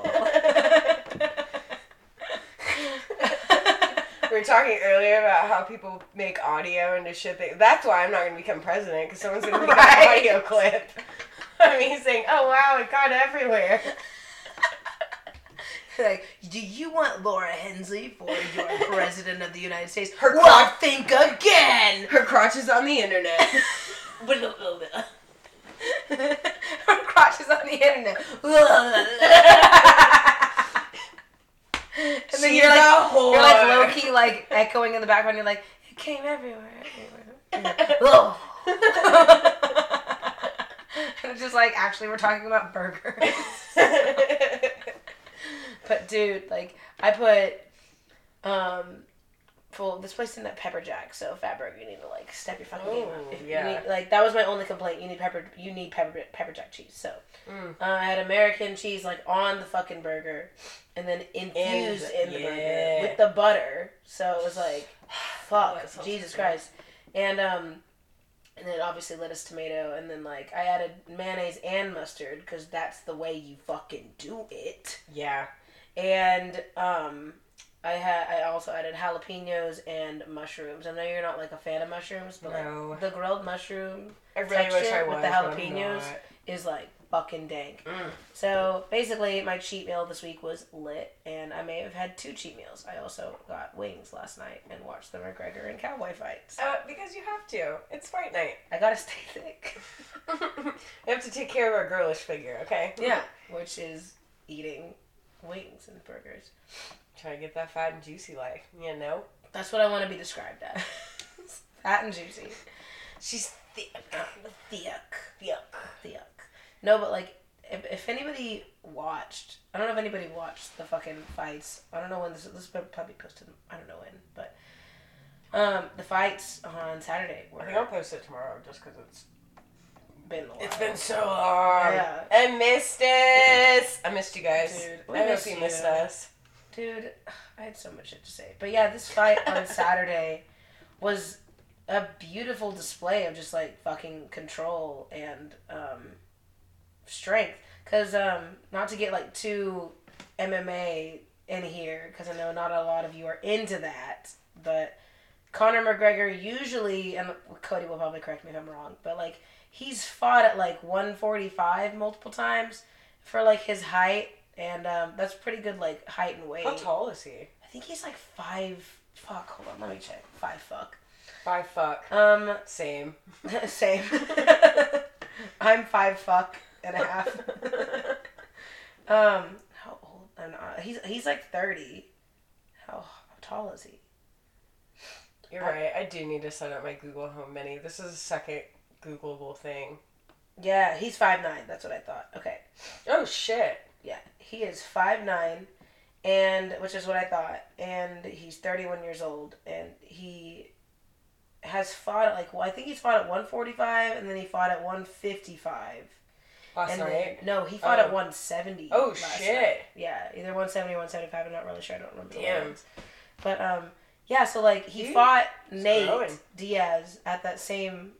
<laughs> we were talking earlier about how people make audio into shit. They, that's why I'm not going to become president because someone's going to make Right. an audio clip. <laughs> I mean, saying, "Oh wow, it got everywhere." Like, do you want Laura Hensley for your <laughs> president of the United States? Her well, crotch- think again. Her crotch is on the internet. <laughs> <laughs> Her crotch is on the internet. and then She's you're like, a whore. you're like low key like echoing in the background. You're like, it came everywhere. everywhere. And it's just like actually we're talking about burgers. But dude, like I put um well this place didn't have pepper jack, so Fatburger you need to like step your fucking game up. Oh, If you yeah. need- like that was my only complaint. You need pepper you need pepper pepper jack cheese. So Mm. uh, I had American cheese like on the fucking burger and then infused the- in the, burger with the butter. So it was like <sighs> <sighs> fuck, sounds Jesus. Christ. And um and then obviously lettuce, tomato, and then like I added mayonnaise and mustard because that's the way you fucking do it yeah. And um I had I also added jalapenos and mushrooms. I know you're not like a fan of mushrooms, but No. like the grilled mushroom I really Texture I with the jalapenos. is like fucking dank. Mm. So basically, my cheat meal this week was lit, and I may have had two cheat meals. I also got wings last night and watched the McGregor and Cowboy fights. Uh, because you have to. It's fight night. I gotta stay thick. <laughs> <laughs> we have to take care of our girlish figure, okay? yeah, which is eating wings and burgers. Try to get that fat and juicy life. You know? That's what I want to be described as. <laughs> Fat and juicy. She's thick. Thick. Yuck. Yuck. No, but like, if, if anybody watched, I don't know if anybody watched the fucking fights. I don't know when this this is probably posted. I don't know when, but um, the fights on Saturday were I think I'll post it tomorrow just because it's been a while. it's been so long. Yeah. I missed us. I missed you guys. Dude, we I hope miss you missed us. Dude, I had so much shit to say. But yeah, this fight on <laughs> Saturday was a beautiful display of just like fucking control and um, strength. Cause um, not to get like too MMA in here, because I know not a lot of you are into that, but Conor McGregor usually, and Cody will probably correct me if I'm wrong, but like he's fought at like 145 multiple times for like his height, and um, that's pretty good like height and weight. How tall is he? I think he's like five. Fuck, hold on, let me check. Five fuck. Five fuck. Um, Same. <laughs> same. <laughs> I'm five fuck and a half. <laughs> um, how old? I'm not. He's he's like thirty. How, how tall is he? You're right. I do need to set up my Google Home Mini. This is a second Googleable thing. Yeah, he's five nine. That's what I thought. Okay. Oh shit. Yeah, he is five nine, and which is what I thought. And he's thirty one years old, and he has fought at like well, I think he's fought at one forty five, and then he fought at one fifty five. Last and night. then, no, he fought Oh. at 170. Oh, shit. night. Yeah, either 170 or 175. I'm not really sure. I don't remember. the Damn. ones. But um, yeah. So like he Dude, fought Nate. Diaz at that same.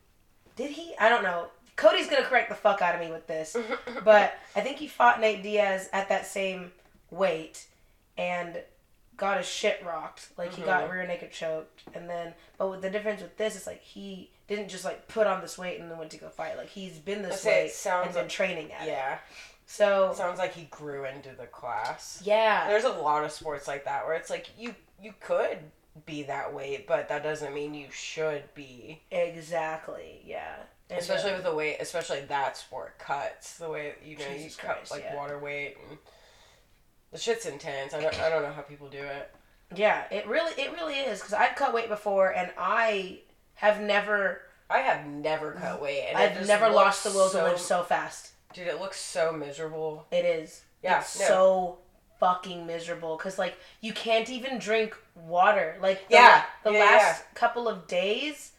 Did he? I don't know. Cody's gonna correct the fuck out of me with this, <laughs> but I think he fought Nate Diaz at that same weight, and got his shit rocked. Like he got Mhm. rear naked choked, and then but with the difference with this, it's like he didn't just like put on this weight and then went to go fight. Like he's been this weight sounds and been like- training at it. yeah. So Sounds like he grew into the class. yeah, There's a lot of sports like that where it's like you you could be that weight, but that doesn't mean you should be. exactly. Yeah, And, especially with the weight, especially that sport cuts the way you know Jesus you cut Christ, like yeah. water weight and the shit's intense. I don't I don't know how people do it. yeah, it really it really is because I've cut weight before and I have never I have never cut weight, and I've never lost the will so, to live so fast. Dude, it looks so miserable. It is. Yeah, no. so fucking miserable because like you can't even drink water. Like the, Yeah, the yeah, last couple of days,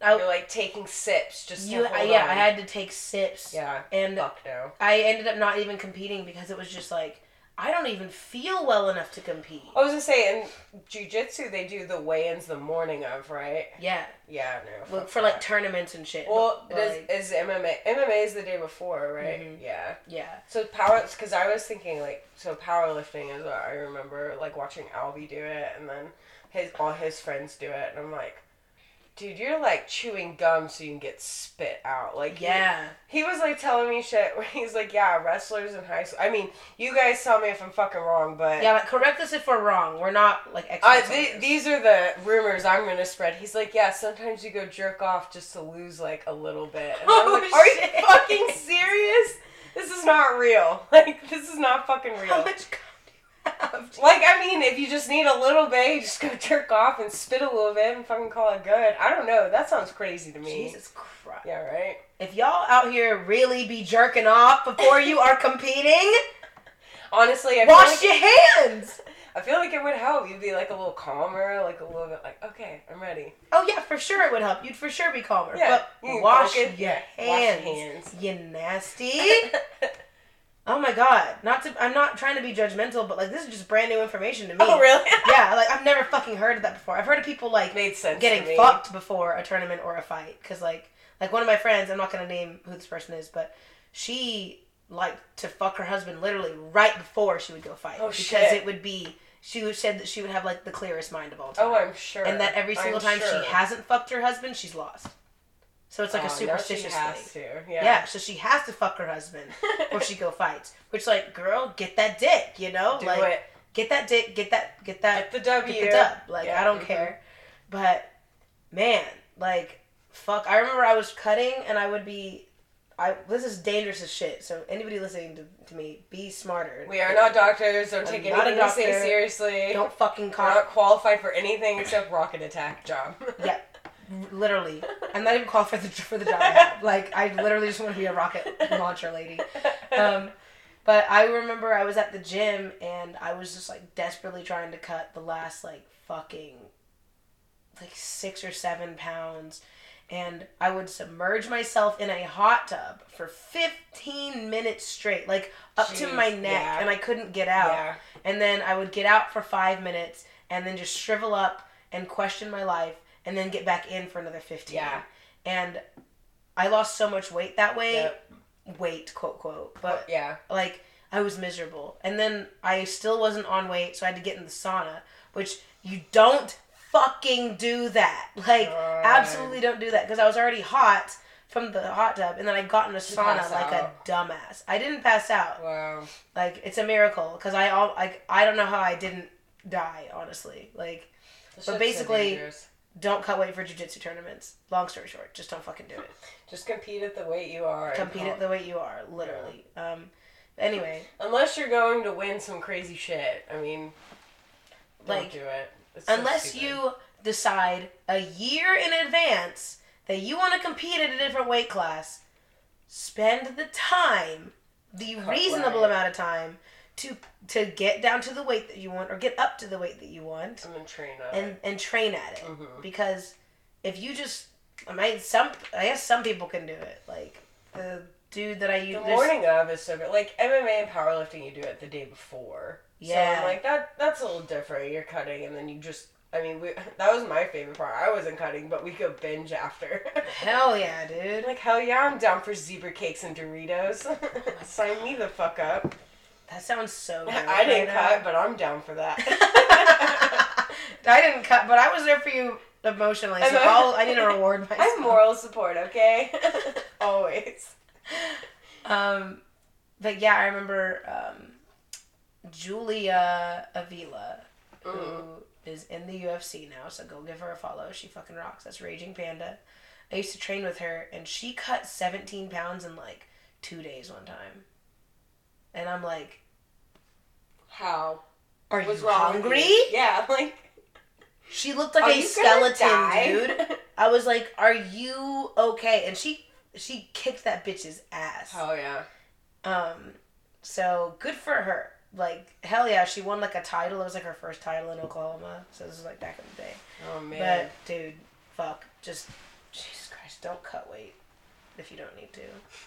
I You're like taking sips just you to I, hold yeah on. I had to take sips. yeah. And Fuck no. I ended up not even competing because it was just like I don't even feel well enough to compete. I was gonna say in jujitsu they do the weigh-ins the morning of, right? Yeah, Yeah, no. well, for like tournaments and shit. well, but, does, like, is MMA MMA is the day before, right? Mhm. Yeah. yeah, So power, because I was thinking like, so powerlifting is what I remember like watching Albie do it, and then his all his friends do it, and I'm like, dude, you're like chewing gum so you can get spit out. Like, yeah. he, was like telling me shit where he's like, yeah, wrestlers in high school. I mean, you guys tell me if I'm fucking wrong, but Yeah, but correct us if we're wrong. We're not like uh, on th- these are the rumors I'm gonna spread. He's like, yeah, sometimes you go jerk off just to lose like a little bit. And I'm <laughs> Oh, like, are you fucking serious? This is not real. <laughs> Like, this is not fucking real. How much gum do you have? Like, I mean, if you just need a little bit, you just go jerk off and spit a little bit and fucking call it good. I don't know. That sounds crazy to me. Jesus Christ. Yeah, right? If y'all out here really be jerking off before you are competing, Honestly, I wash like, your hands. I feel like it would help. You'd be like a little calmer, like a little bit like, okay, I'm ready. Oh yeah, for sure it would help. You'd for sure be calmer. Yeah, but you wash your hands. wash your hands. You nasty. <laughs> oh my god. Not to I'm not trying to be judgmental, but like this is just brand new information to me. oh, really? <laughs> Yeah, like I've never fucking heard of that before. I've heard of people like Made sense getting fucked before a tournament or a fight because like like one of my friends i'm not going to name who this person is but she liked to fuck her husband literally right before she would go fight Oh, because shit. it would be she said that she would have like the clearest mind of all oh, time Oh, I'm sure. and that every single I'm time sure. she hasn't fucked her husband she's lost so it's like Oh, a now superstitious has thing To. yeah. Yeah. so she has to fuck her husband before she go fights <laughs> which like girl get that dick you know Do like it. get that dick get that get that Get the W. get the dub. Like Yeah, I don't mhm. care. But man, like fuck. I remember I was cutting and I would be. I this is dangerous as shit. So anybody listening to, to me, be smarter. We are not doctors. Don't I'm take anything doctor. seriously. Don't fucking We're call. not qualified for anything except rocket attack job. Yeah, <laughs> literally. I'm not even qualified for the, for the job. I have. <laughs> Like I literally just want to be a rocket launcher lady. Um, but I remember I was at the gym and I was just like desperately trying to cut the last like fucking like six or seven pounds. And I would submerge myself in a hot tub for 15 minutes straight, like up to my neck, yeah. and I couldn't get out. yeah. And then I would get out for five minutes and then just shrivel up and question my life and then get back in for another 15. Yeah. And I lost so much weight that way. Yep. Weight, quote, quote. But yeah. like, I was miserable. And then I still wasn't on weight, so I had to get in the sauna, which you don't fucking do that. <laughs> Like, God. absolutely don't do that because I was already hot from the hot tub and then I got in a sauna like out. a dumbass. I didn't pass out. Wow. Like it's a miracle because I all like I don't know how I didn't die honestly. Like This But so basically- dangerous. Don't cut weight for jujitsu tournaments. Long story short, just don't fucking do it. <laughs> just compete at the weight you are. Compete at the weight you are, literally. Um, anyway, Unless you're going to win some crazy shit. I mean, don't Like, do it. It's unless stupid. you decide a year in advance that you want to compete at a different weight class, spend the time, the Cut reasonable right. amount of time to to get down to the weight that you want or get up to the weight that you want and then train up. and and train at it. Mhm. because if you just I mean some I guess some people can do it like the dude that I use the morning of is so good. Like MMA and powerlifting, you do it the day before. Yeah. So like that. That's a little different. You're cutting, and then you just. I mean, we, <laughs> that was my favorite part. I wasn't cutting, but we go binge after. <laughs> hell yeah dude like hell yeah, I'm down for zebra cakes and Doritos. <laughs> Sign me the fuck up. That sounds so good I didn't right cut, but I'm down for that. <laughs> I didn't cut but I was there for you emotionally so a- I'll, I need to reward <laughs> myself I'm moral support, okay? <laughs> Always. um but yeah I remember um Julia Avila who Mhm. is in the UFC now so go give her a follow she fucking rocks that's Raging Panda I used to train with her, and she cut 17 pounds in like two days one time. And I'm like, How? Are What's you hungry? Yeah, <laughs> like. She looked like a skeleton, dude. <laughs> I was like, "Are you okay?" And she she kicked that bitch's ass. Oh yeah. Um, so good for her. Like hell yeah, she won like a title. It was like her first title in Oklahoma. So this is like back in the day. Oh man. But dude, fuck, just Jesus Christ, don't cut weight if you don't need to.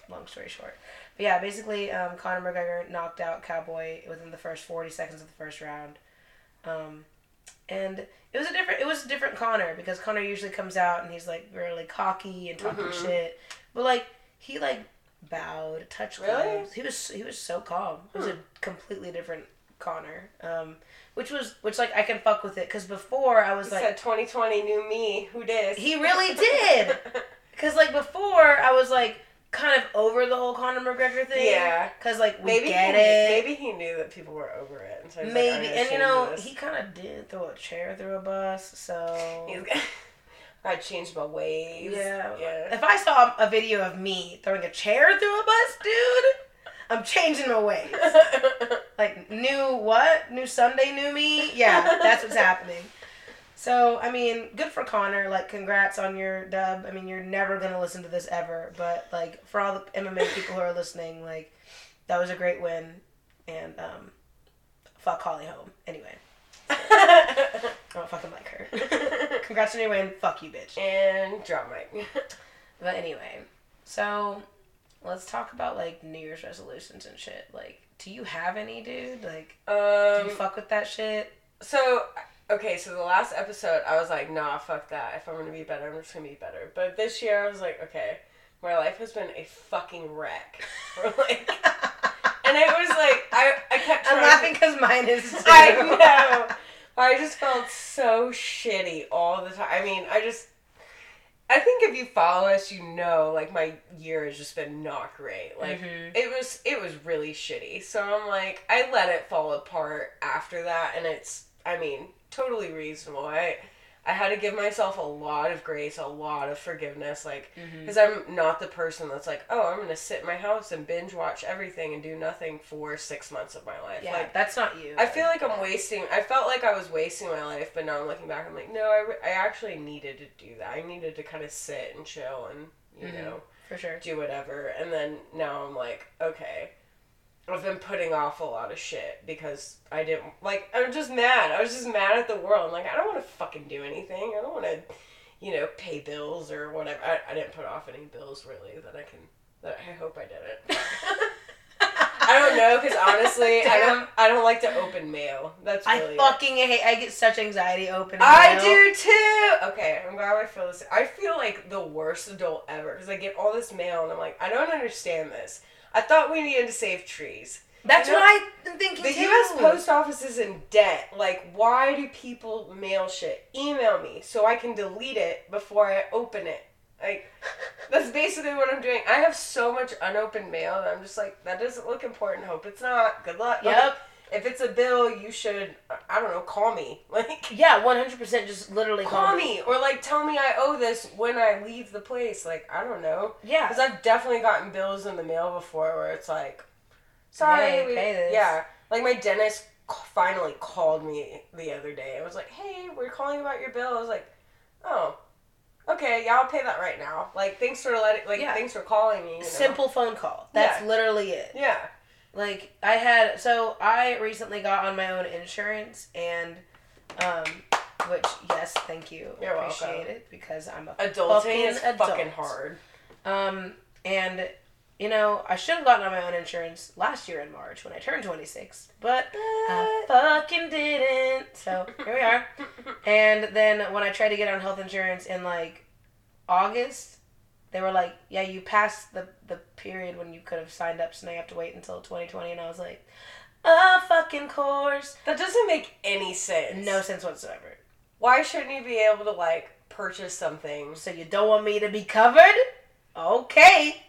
Long story short, but yeah, basically, um, Conor McGregor knocked out Cowboy within the first forty seconds of the first round, um, and it was a different. It was a different Conor because Conor usually comes out and he's like really cocky and talking Mhm. shit, but like he like bowed, touched Really? gloves. He was he was so calm. It was a completely different Conor. Um, which was which like I can fuck with it because before I was He like 2020 knew me. Who dis? he really did. <laughs> Because like before, I was like kind of over the whole Conor McGregor thing. Yeah. Because like we maybe get he, it. Maybe he knew that people were over it. And so Maybe, like, and you know he kind of did throw a chair through a bus. So <laughs> I changed my ways. yeah. Yeah. If I saw a video of me throwing a chair through a bus, dude, I'm changing my ways. <laughs> Like new what? New Sunday, new me? Yeah, that's what's happening. So I mean, good for Conor. Like, congrats on your dub. I mean, you're never gonna listen to this ever, but like for all the MMA people who are listening, like that was a great win, and um, fuck Holly Holm. Anyway, <laughs> I don't fucking like her. <laughs> congrats on your win. Fuck you, bitch. and drop mic. <laughs> But anyway, so let's talk about like New Year's resolutions and shit. Like, do you have any, dude? Like, do Um, you fuck with that shit? so okay, so the last episode I was like, nah, fuck that. If I'm gonna be better, I'm just gonna be better. But this year I was like, okay, my life has been a fucking wreck. <laughs> Like, <laughs> and it was like I I kept. I'm laughing because mine is <laughs> too. I know. I just felt so shitty all the time. I mean, I just. I think if you follow us, you know, like my year has just been not great. Like Mhm. it was, it was really shitty. So I'm like, I let it fall apart after that, and it's, I mean, totally reasonable. I, I had to give myself a lot of grace, a lot of forgiveness, like, because I'm not the person that's like, oh, I'm gonna sit in my house and binge watch everything and do nothing for six months of my life. Yeah, Like, that's not you. I feel like I'm wasting. I felt like I was wasting my life, but now I'm looking back. I'm like, no, I, I actually needed to do that. I needed to kind of sit and chill and you Mhm. know for sure. do whatever. And then now I'm like, okay, I've been putting off a lot of shit because I didn't like. I'm just mad. I was just mad at the world. I'm like, I don't want to fucking do anything. I don't want to, you know, pay bills or whatever. I, I didn't put off any bills really that I can. That I hope I didn't. <laughs> I don't know because honestly, I don't. I don't like to open mail. That's I really. it. fucking hate. I get such anxiety opening. I mail. do too. Okay, I'm glad I feel this. I feel like the worst adult ever because I get all this mail and I'm like, I don't understand this. I thought we needed to save trees. That's You know, what I'm thinking The too. U.S. Post Office is in debt. Like, why do people mail shit? Email me so I can delete it before I open it. Like, that's basically what I'm doing. I have so much unopened mail that I'm just like, that doesn't look important. Hope it's not. Good luck. Yep. If it's a bill, you should, I don't know, call me. <laughs> Like, Yeah, 100. percent Just literally call me or like tell me I owe this when I leave the place. Like I don't know, Yeah. because I've definitely gotten bills in the mail before where it's like, sorry, Hey, we- pay this. yeah. Like my dentist finally called me the other day. I was like, hey, we're calling about your bill. I was like, oh, okay, yeah, I'll pay that right now. Like thanks for letting, like Yeah. thanks for calling me. You know? Simple phone call. That's Yeah. literally it. Yeah. Like I had so I recently got on my own insurance and um which yes, thank you. You're Appreciate welcome. it because I'm a Adulting fucking is adult. fucking hard. Um and you know, I should have gotten on my own insurance last year in March when I turned 26, but I fucking didn't. So here we are. <laughs> And then when I tried to get on health insurance in like August, they were like, "Yeah, you passed the the period when you could have signed up, so now you have to wait until 2020." And I was like, "A fucking course." That doesn't make any sense. No sense whatsoever. Why shouldn't you be able to like purchase something? So you don't want me to be covered? Okay,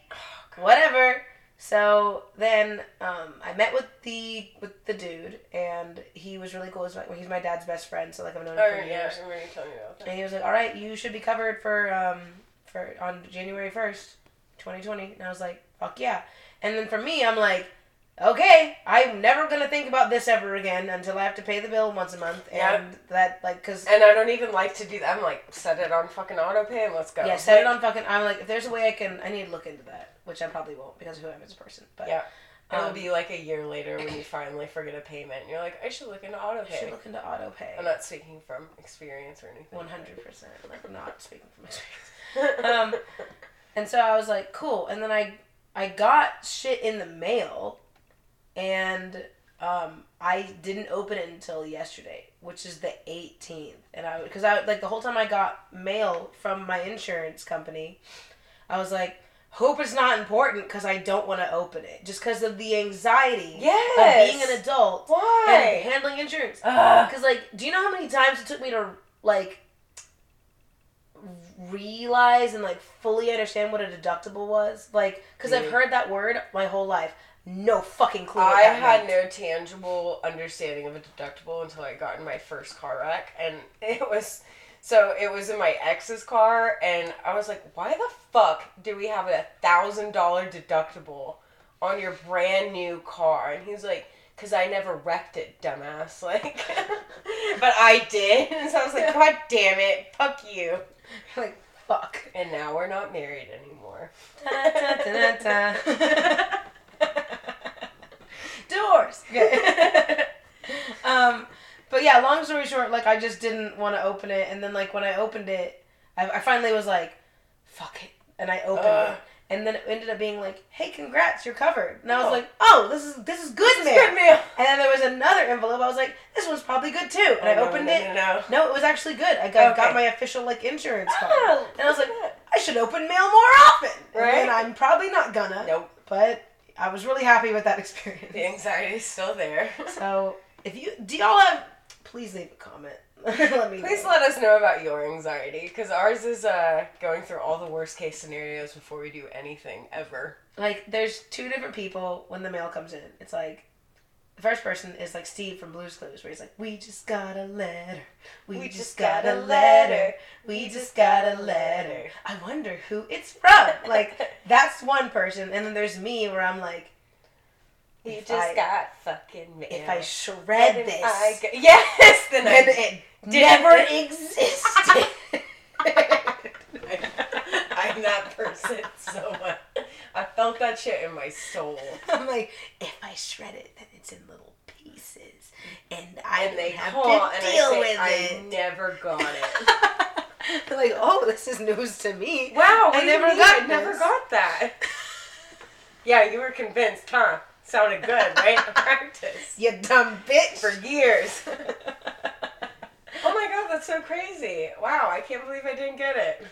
whatever. So then um, I met with the with the dude, and he was really cool. He's my, he's my dad's best friend, so like I've known him Oh for yeah, years. I remember you telling me about that. And he was like, "All right, you should be covered for um for on January first, twenty twenty, and I was like, fuck yeah. And then for me, I'm like, okay, I'm never gonna think about this ever again until I have to pay the bill once a month, and that like, cause And I don't even like to do that. I'm like, set it on fucking auto pay and let's go. yeah, set it on fucking. I'm like, if there's a way I can, I need to look into that, which I probably won't because of who I am as a person. But Yeah. It'll um, be like a year later when you finally forget a payment. And you're like, I should look into auto I should look into auto pay. I'm not speaking from experience or anything. One hundred percent. Like not speaking from experience. <laughs> Um, and so I was like, cool. And then I I got shit in the mail, and um, I didn't open it until yesterday, which is the 18th. And I because I like the whole time I got mail from my insurance company, I was like. Hope it's not important because I don't want to open it. Just because of the anxiety Yes. of being an adult and Why? handling insurance. Because, like, do you know how many times it took me to, like, realize and, like, fully understand what a deductible was? Like, because I've mm. heard that word my whole life. No fucking clue. I had meant. no tangible understanding of a deductible until I got in my first car wreck, and <laughs> it was so it was in my ex's car, and I was like, "Why the fuck do we have a thousand dollar deductible on your brand new car?" And he's like, "Cause I never wrecked it, dumbass." <laughs> Like, <laughs> but I did, and so I was like, "God damn it, fuck you!" <laughs> like, fuck. And now we're not married anymore. <laughs> Divorce. <laughs> Okay. um, but yeah, long story short, like I just didn't want to open it, and then like when I opened it, I, I finally was like, "Fuck it," and I opened Ugh. it, and then it ended up being like, "Hey, congrats, you're covered," and I was Oh. like, "Oh, this is this is good, mail." man." good mail. And then there was another envelope. I was like, "This one's probably good too," and I Oh, no, opened no, it. No, no. No, it was actually good. I got, got my official like insurance oh, card, Oh, and I was like, "I should open mail more often." Right? And I'm probably not gonna. Nope. But I was really happy with that <laughs> experience. The anxiety is still there. So if you do y'all have please leave a comment. <laughs> let Please know. let us know about your anxiety, because ours is uh, going through all the worst case scenarios before we do anything ever. like there's two different people when the mail comes in. It's like the first person is like Steve from Blue's Clues, where he's like, "We just got a letter. We, just, got, a letter. We just got a letter. I wonder who it's from." Like <laughs> that's one person, and then there's me, where I'm like, If just I- got fucking mail. if I shred this, I go- <laughs> yes, then then I it never existed. <laughs> I'm that person so much. I felt that shit in my soul. <laughs> I'm like, if I shred it, then it's in little pieces, and I And they have call to and deal I say, with I it. never got it. They're like, oh, this is news to me. Wow, I you never got I never got that. yeah, you were convinced, huh? Sounded good, right? Practice. You dumb bitch. For years. <laughs> oh my god, that's so crazy. Wow, I can't believe I didn't get it.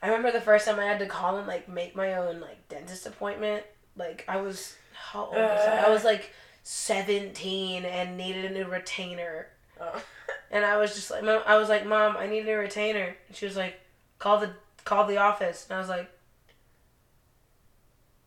I remember the first time I had to call and like make my own like dentist appointment. Like I was, how old was I? I was like seventeen and needed a new retainer. Oh. And I was just like, Mom, I was like, Mom, I need a new retainer. And she was like, call the call the office. And I was like,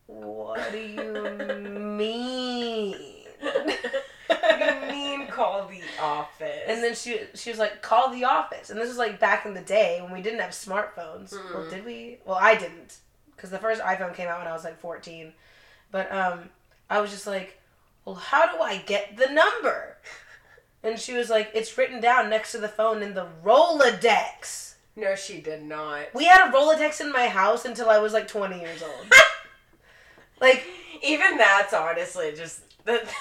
What do you mean? <laughs> you mean call the office? And then she she was like, call the office. And this was like back in the day when we didn't have smartphones. Well, Mm. did we? Well, I didn't, because the first iPhone came out when I was like fourteen. But um, I was just like, well, how do I get the number? And she was like, it's written down next to the phone in the Rolodex. no, she did not. We had a Rolodex in my house until I was like 20 years old. <laughs> like, Even that's honestly just that. <laughs>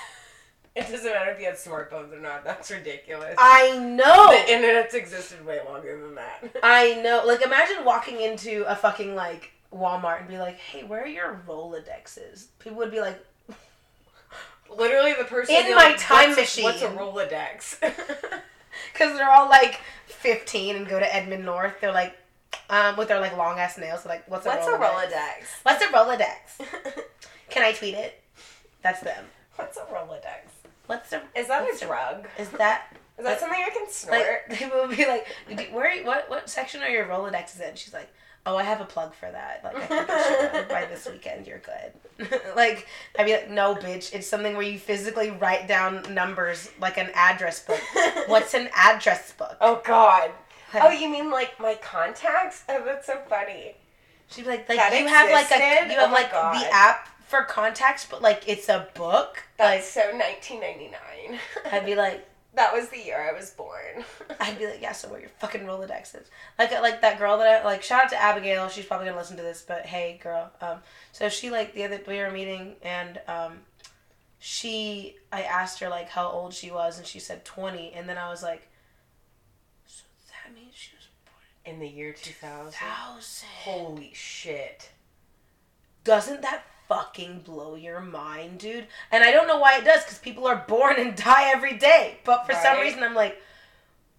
It doesn't matter if you had smartphones or not. That's ridiculous. I know. the internet's existed way longer than that. <laughs> I know. Like, imagine walking into a fucking, like, Walmart and be like, hey, where are your Rolodexes? People would be like, Literally, the person In my like, time "What's a- What's a. Rolodex? <laughs> because they're all like 15 and go to Edmond North. They're like, um, with their like long ass nails. They're like, what's a What's a Rolodex? Rolodex? What's a Rolodex? <laughs> Can I tweet it? That's them. What's a Rolodex? What's a Is that a drug? Is that Is that something I can snort? like <laughs> people would be like, "Do- where what what section are your Rolodexes in? She's like, oh, I have a plug for that. Like I can get you one by this <laughs> weekend. You're good. like I'd be like, no, bitch. It's something where you physically write down numbers like an address book. What's an address book? Oh God. <laughs> Oh, you mean like my contacts? <laughs> Oh, that's so funny. She'd be like, like That you have like a you have Oh like God. the app for contacts, but like it's a book. That's so 1999. <laughs> I'd be like, that was the year I was born. I'd be like, yeah. So what your fucking Rolodex is? Like like that girl that I like. Shout out to Abigail. She's probably gonna listen to this, but hey, girl. Um, so she like the other we were meeting and um, she I asked her like how old she was and she said twenty, and then I was like, so that means she was born In the year 2000. in thousand. Holy shit. Doesn't that fucking blow your mind, dude? And I don't know why it does, because people are born and die every day. But for some reason, I'm like,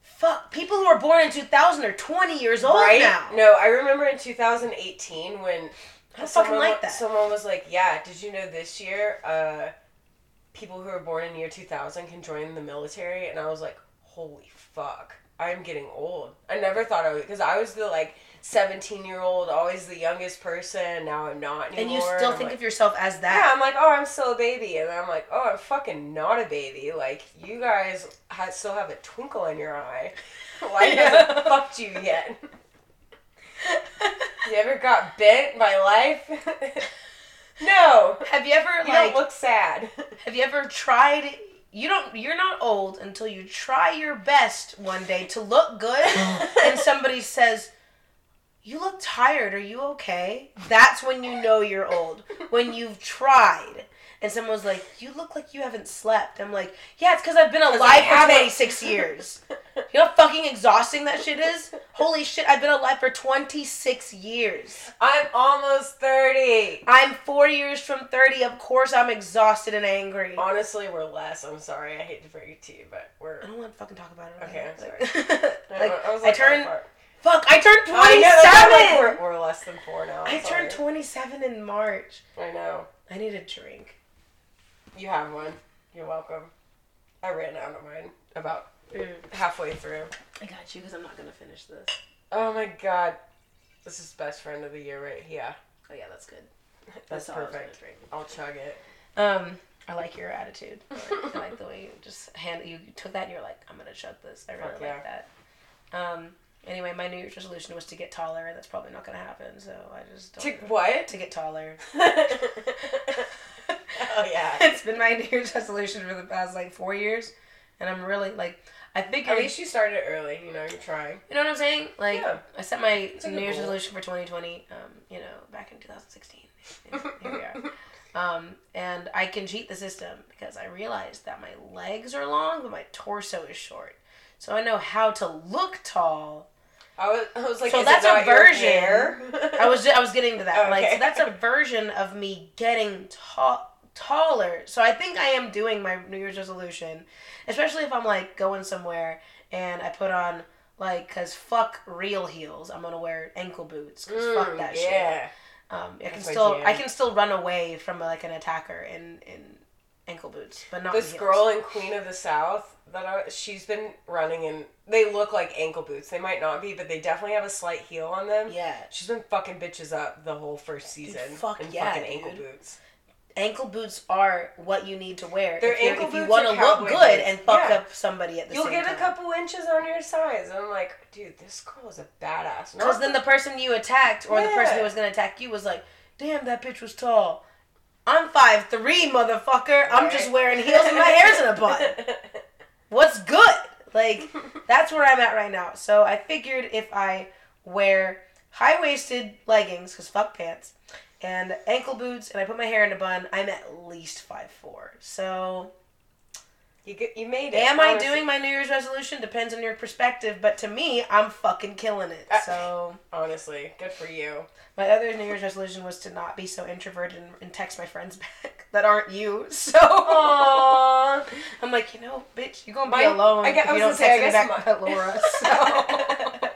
fuck. People who are born in 2000 are 20 years old right? now. No, I remember in 2018 when I someone, like that. someone was like, "Yeah, did you know this year, uh, people who are born in the year 2000 can join the military?" And I was like, "Holy fuck, I'm getting old." I never thought I would, because I was the like 17 year old, always the youngest person. Now I'm not anymore. and you still I'm think like, of yourself as that. Yeah. I'm like, oh, I'm still a baby, and I'm like, oh, I'm fucking not a baby. Like, you guys ha- still have a twinkle in your eye. <laughs> Life hasn't fucked you yet. <laughs> You ever got bent by life? <laughs> no. Have you ever, You like, look sad. have you ever tried. You don't. You're not old until you try your best one day to look good, <laughs> and somebody says, "You look tired. Are you okay?" That's when you know you're old. When you've tried, and someone's like, "You look like you haven't slept." I'm like, "Yeah, it's because I've been alive for 26 years." You know how fucking exhausting that shit is? Holy shit, I've been alive for 26 years. I'm almost 30. I'm four years from 30. Of course, I'm exhausted and angry. Honestly, we're less. I'm sorry. I hate to break it to you, but we're. I don't want to fucking talk about it. Okay, I'm Like, <laughs> like, I, was I turned. Fuck, I turned I know, that's 27. like, we're, we're less than four now. I'm I turned 27 in March. I know. I need a drink. You have one. You're welcome. I ran out of mine about halfway through. I got you because I'm not gonna finish this. Oh my god. This is best friend of the year right here. Oh yeah, that's good. That's, all I was gonna perfect. I'll chug it. Um, I like your attitude. I like, I like the way you just hand you took that. and You're like, I'm gonna chug this. I really Fuck like that. Um. Anyway, my New Year's resolution was to get taller, and that's probably not gonna happen. So I just To don't. what? to get taller. <laughs> <laughs> oh yeah. it's been my <laughs> New Year's resolution for the past like four years, and I'm really like, I think At least you started early. You know, you're trying. You know what I'm saying? Like, Yeah. I set my New Year's resolution for 2020, um, you know, back in 2016. <laughs> Here we are. Um, and I can cheat the system because I realized that my legs are long, but my torso is short. So I know how to look tall. I was, I was like, So that's a version. I was I was getting to that. Like, Okay. so that's a version of me getting tall taller. So I think I am doing my New Year's resolution, especially if I'm like going somewhere and I put on like cause fuck real heels. I'm gonna wear ankle boots. Cause fuck Mm, that shit. yeah. Um, I can That's still. I can still run away from like an attacker in in ankle boots, but not This girl in Queen of the South that I, she's been running in. They look like ankle boots. They might not be, but they definitely have a slight heel on them. Yeah, She's been fucking bitches up the whole first season. fuck in yeah, fucking ankle boots. Ankle boots are what you need to wear They're if, ankle if you want to look good boots. and fuck Yeah. up somebody at the You'll same get time. a couple inches on your size. And I'm like, dude, this girl is a badass. Because then the person you attacked or the person who was gonna attack you was like, "Damn, that bitch was tall." I'm five three, motherfucker. I'm just wearing heels and my hair's in a bun. <laughs> What's good? Like that's where I'm at right now. So I figured if I wear high waisted leggings, cause fuck pants, and ankle boots, and I put my hair in a bun, I'm at least five four. So you get, you made it. am I doing my New Year's resolution? Depends on your perspective, but to me, I'm fucking killing it. Uh, So. Honestly, good for you. My other New Year's resolution was to not be so introverted and, and text my friends <laughs> back that aren't you. So Aww. <laughs> I'm like, you know, bitch, you're gonna be alone I gue- if I you was don't text me back, my- Laura. So <laughs>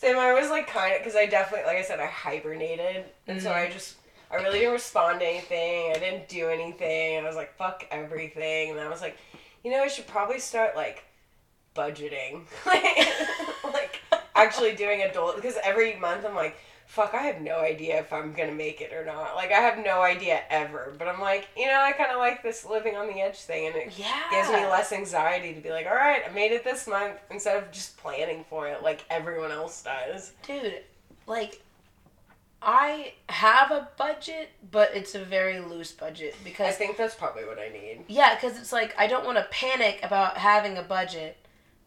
Same, I was like kind of because I definitely, like I said, I hibernated, and so Mhm. I just, I really didn't respond to anything. I didn't do anything, and I was like, fuck everything. And I was like, you know, I should probably start like budgeting, <laughs> like actually doing adult because every month I'm like. Fuck, I have no idea if I'm gonna make it or not. Like, I have no idea ever. But I'm like, you know, I kind of like this living on the edge thing, and it yeah, gives me less anxiety to be like, all right, I made it this month instead of just planning for it like everyone else does. dude. Like, I have a budget, but it's a very loose budget because I think that's probably what I need. yeah, because it's like I don't want to panic about having a budget.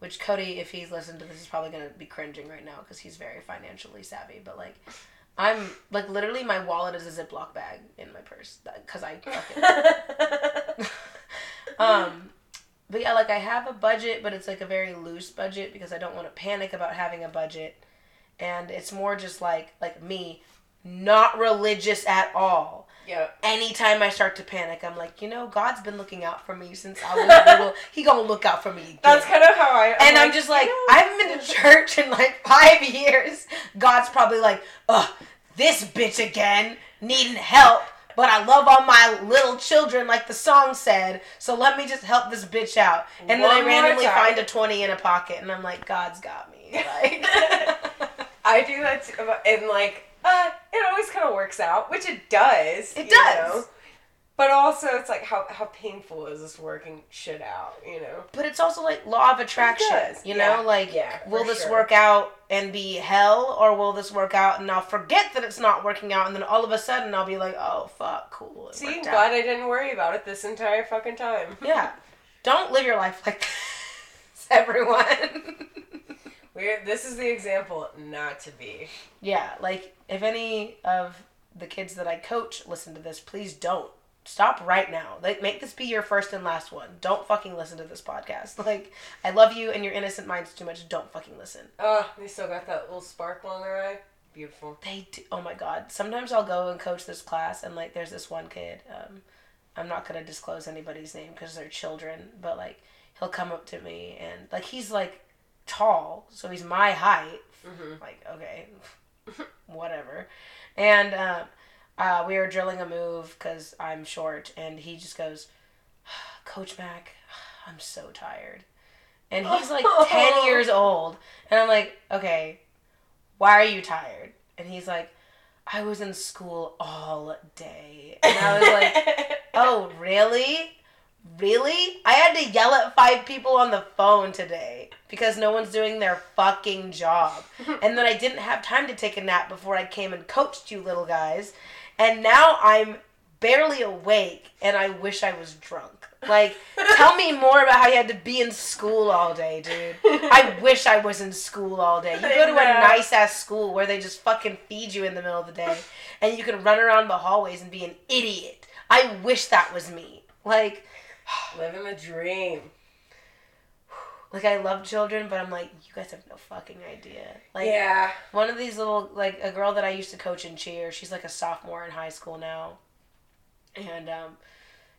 Which Cody, if he's listened to this, is probably gonna be cringing right now because he's very financially savvy. But like, I'm like literally my wallet is a Ziploc bag in my purse because I fucking <laughs> <laughs> um but yeah like i have a budget but it's like a very loose budget because i don't want to panic about having a budget and it's more just like like me not religious at all yeah. anytime i start to panic i'm like you know god's been looking out for me since i was little <laughs> he gonna look out for me again. That's kind of how I. and i'm just like you know, i haven't been to <laughs> church in like five years god's probably like ugh this bitch again needing help but I love all my little children, like the song said. So let me just help this bitch out. And then I randomly time. find a twenty in a pocket, and I'm like, God's got me. <laughs> Like, I do that too, and like, uh, it always kind of works out, which it does. It you does. know? But also, it's like, how how painful is this working shit out? You know. but it's also like law of attraction. does, You yeah, know, like, yeah, will this sure. work out and be hell, or will this work out and I'll forget that it's not working out, and then all of a sudden I'll be like, oh fuck, cool. See, glad I didn't worry about it this entire fucking time. Yeah. <laughs> Don't live your life like <laughs> this, everyone. <laughs> We're this is the example not to be. yeah, like if any of the kids that I coach listen to this, please don't. Stop right now. Like make this be your first and last one. Don't fucking listen to this podcast. <laughs> Like I love you and your innocent mind's too much. Don't fucking listen. Oh, they still got that little sparkle in their eye. Beautiful. They do, oh my god. Sometimes I'll go and coach this class and like there's this one kid. Um, I'm not gonna disclose anybody's name because they're children, but like he'll come up to me and like he's like tall, so he's my height. Mhm. Like okay, <laughs> whatever. And um, uh, we were drilling a move because I'm short, and he just goes, <sighs> "Coach Mac, <sighs> I'm so tired." And he's like <laughs> ten years old, and I'm like, "Okay, why are you tired?" And he's like, "I was in school all day," and I was like. <laughs> Oh, really? Really? I had to yell at five people on the phone today because no one's doing their fucking job. <laughs> And then I didn't have time to take a nap before I came and coached you little guys. And now I'm barely awake and I wish I was drunk. Like, tell me more about how you had to be in school all day, dude. I <laughs> wish I was in school all day. You go to a nice ass school where they just fucking feed you in the middle of the day and you can run around the hallways and be an idiot. I wish that was me. Like, <sighs> Living the dream. like I love children, but I'm like, you guys have no fucking idea. Like, yeah. one of these little, like a girl that I used to coach in cheer, she's like a sophomore in high school now, and um,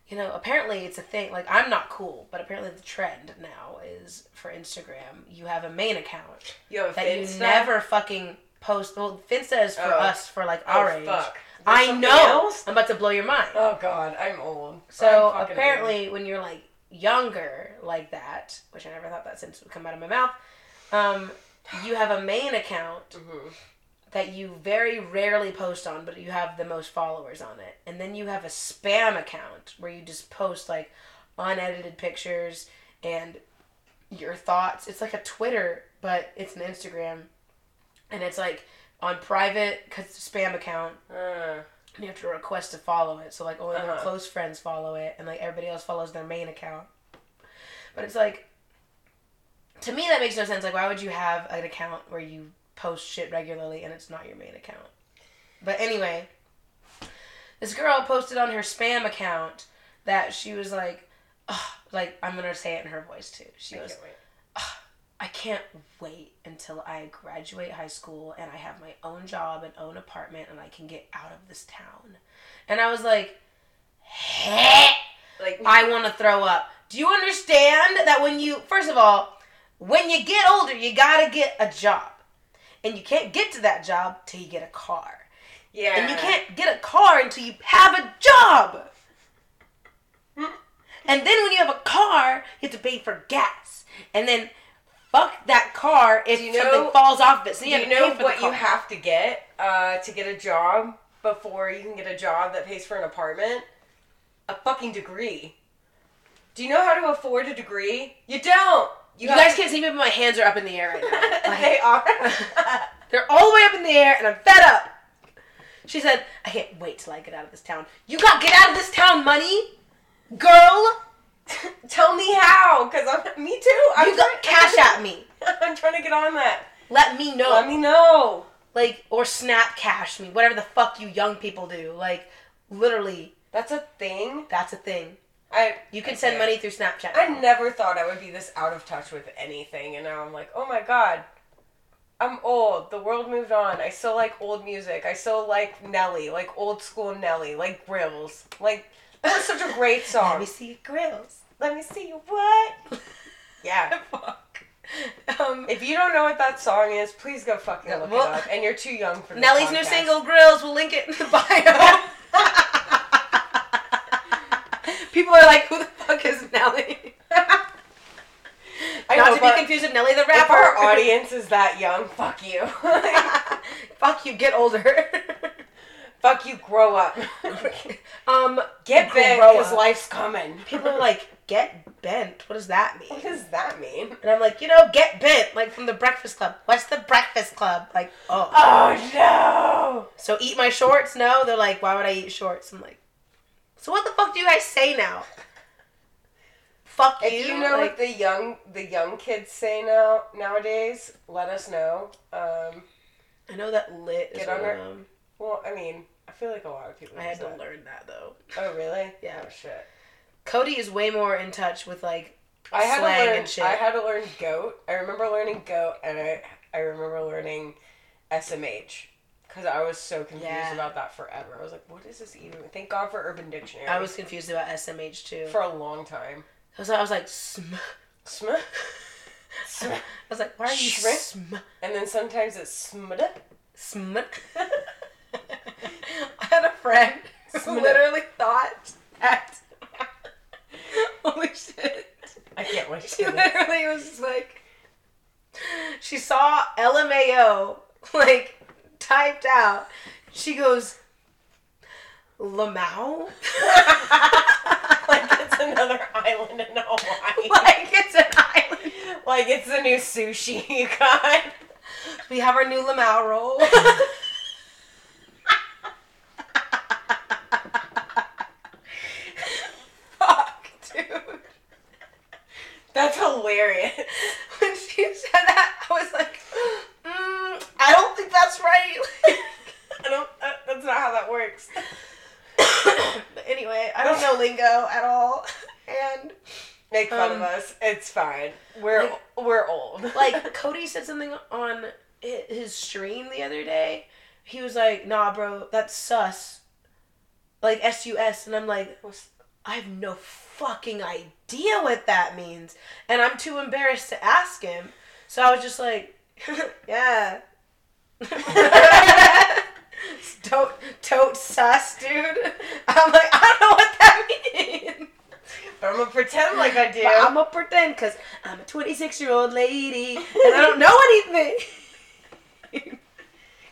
you know, apparently it's a thing. Like, I'm not cool, but apparently the trend now is for Instagram, you have a main account You have a that you never fucking post. Well, Finsta is for Oh. us for like Oh, our age. fuck. I know. else? I'm about to blow your mind. Oh god, I'm old. So I'm apparently, when you're like younger, like that, which I never thought that sentence would come out of my mouth, um, you have a main account old. <sighs> Mhm. that you very rarely post on, but you have the most followers on it, and then you have a spam account where you just post like unedited pictures and your thoughts. It's like a Twitter, but it's an Instagram, and it's like on private 'cause it's a spam account Uh, and you have to request to follow it. So like only their Uh-huh. close friends follow it, and like everybody else follows their main account. But it's like, to me that makes no sense. Like, why would you have an account where you post shit regularly and it's not your main account? But anyway, this girl posted on her spam account that she was like, Ugh, like I'm gonna say it in her voice too. She I wait. I can't wait until I graduate high school and I have my own job and own apartment and I can get out of this town. And I was like, Heh, Like I want to throw up. Do you understand that when you, first of all, when you get older, you gotta get a job. And you can't get to that job till you get a car. yeah. And you can't get a car until you have a job. And then when you have a car, you have to pay for gas. And then fuck that car if you know- something falls off of it. So Do you, you know what you have to get uh, to get a job before you can get a job that pays for an apartment? A fucking degree. Do you know how to afford a degree? You don't. You have guys to- can't see me, but my hands are up in the air right now. <laughs> Like, they are. <laughs> they're all the way up in the air, and I'm fed up. She said, I can't wait till I get out of this town. You got get out of this town money? Girl, <laughs> Tell me how, cause I'm me too. I'm you got trying- cash at me. <laughs> I'm trying to get on that. Let me know. Let me know. like or snap cash me. Whatever the fuck you young people do. Like literally, That's a thing. that's a thing. I You can send money through Snapchat. I now. never thought I would be this out of touch with anything, and now I'm like, oh my god, I'm old. The world moved on. I still like old music. I still like Nelly, like old school Nelly, like Grillz. Like that was such a great song. <laughs> Let me see your grills. Let me see you what? <laughs> Yeah. <laughs> Fuck. Um, If you don't know what that song is, please go fucking look Well- it up. And you're too young for Nelly's new single "Grillz." We'll link it in the bio. People are like, "Who the fuck is Nelly?" I Not know, to be confused with Nelly the if rapper. our audience is that young, fuck you. fuck you, get older. Fuck you, grow up. <laughs> um, Get bent Grow because life's coming. people are like, "Get bent." What does that mean? What does that mean? And I'm like, you know, get bent, like from the Breakfast Club. What's the Breakfast Club? Like, oh. Oh no! So eat my shorts? No. They're like, why would I eat shorts? I'm like, so what the fuck do you guys say now? Fuck you. If you know like, what the young the young kids say now nowadays, let us know. Um, I know that lit is Get on her- well, I mean, feel like a lot of people. I had to that. learn that though. Oh really? <laughs> Yeah. Oh shit. Cody is way more in touch with like I had slang to learn. and shit. I had to learn goat. I remember learning goat, and I I remember learning SMH because I was so confused Yeah. about that forever. I was like, what is this even? Thank God for Urban Dictionary. I was confused about SMH too. for a long time. I was, I was like, sm. Sm. <laughs> Sm. I was like, why are you Shrimp? sm? And then sometimes it's smd. Sm. <laughs> I had a friend <laughs> who literally thought that. <laughs> Holy shit. I can't wait She this. literally was just like, she saw LMAO like typed out. She goes, Lamau? like it's another island in Hawaii. like it's an island. Like it's the new sushi <laughs> you got. We have our new Lamau roll. Fuck, dude. That's hilarious. <laughs> When she said that, I was like, mm, I don't think that's right. <laughs> I don't. Uh, that's not how that works. <coughs> but anyway, I don't know lingo at all. <laughs> And Make fun of Um, us. It's fine. We're like- we're old. like Cody said something on his stream the other day. He was like, "Nah, bro, that's sus." Like S U S, and I'm like, I have no fucking idea what that means, and I'm too embarrassed to ask him. So I was just like, <laughs> "Yeah." tote, tote sus, dude. I'm like, I don't know what that means. but I'm gonna pretend like I do. But I'm gonna pretend because I'm a 26 year old lady and I don't know anything. <laughs>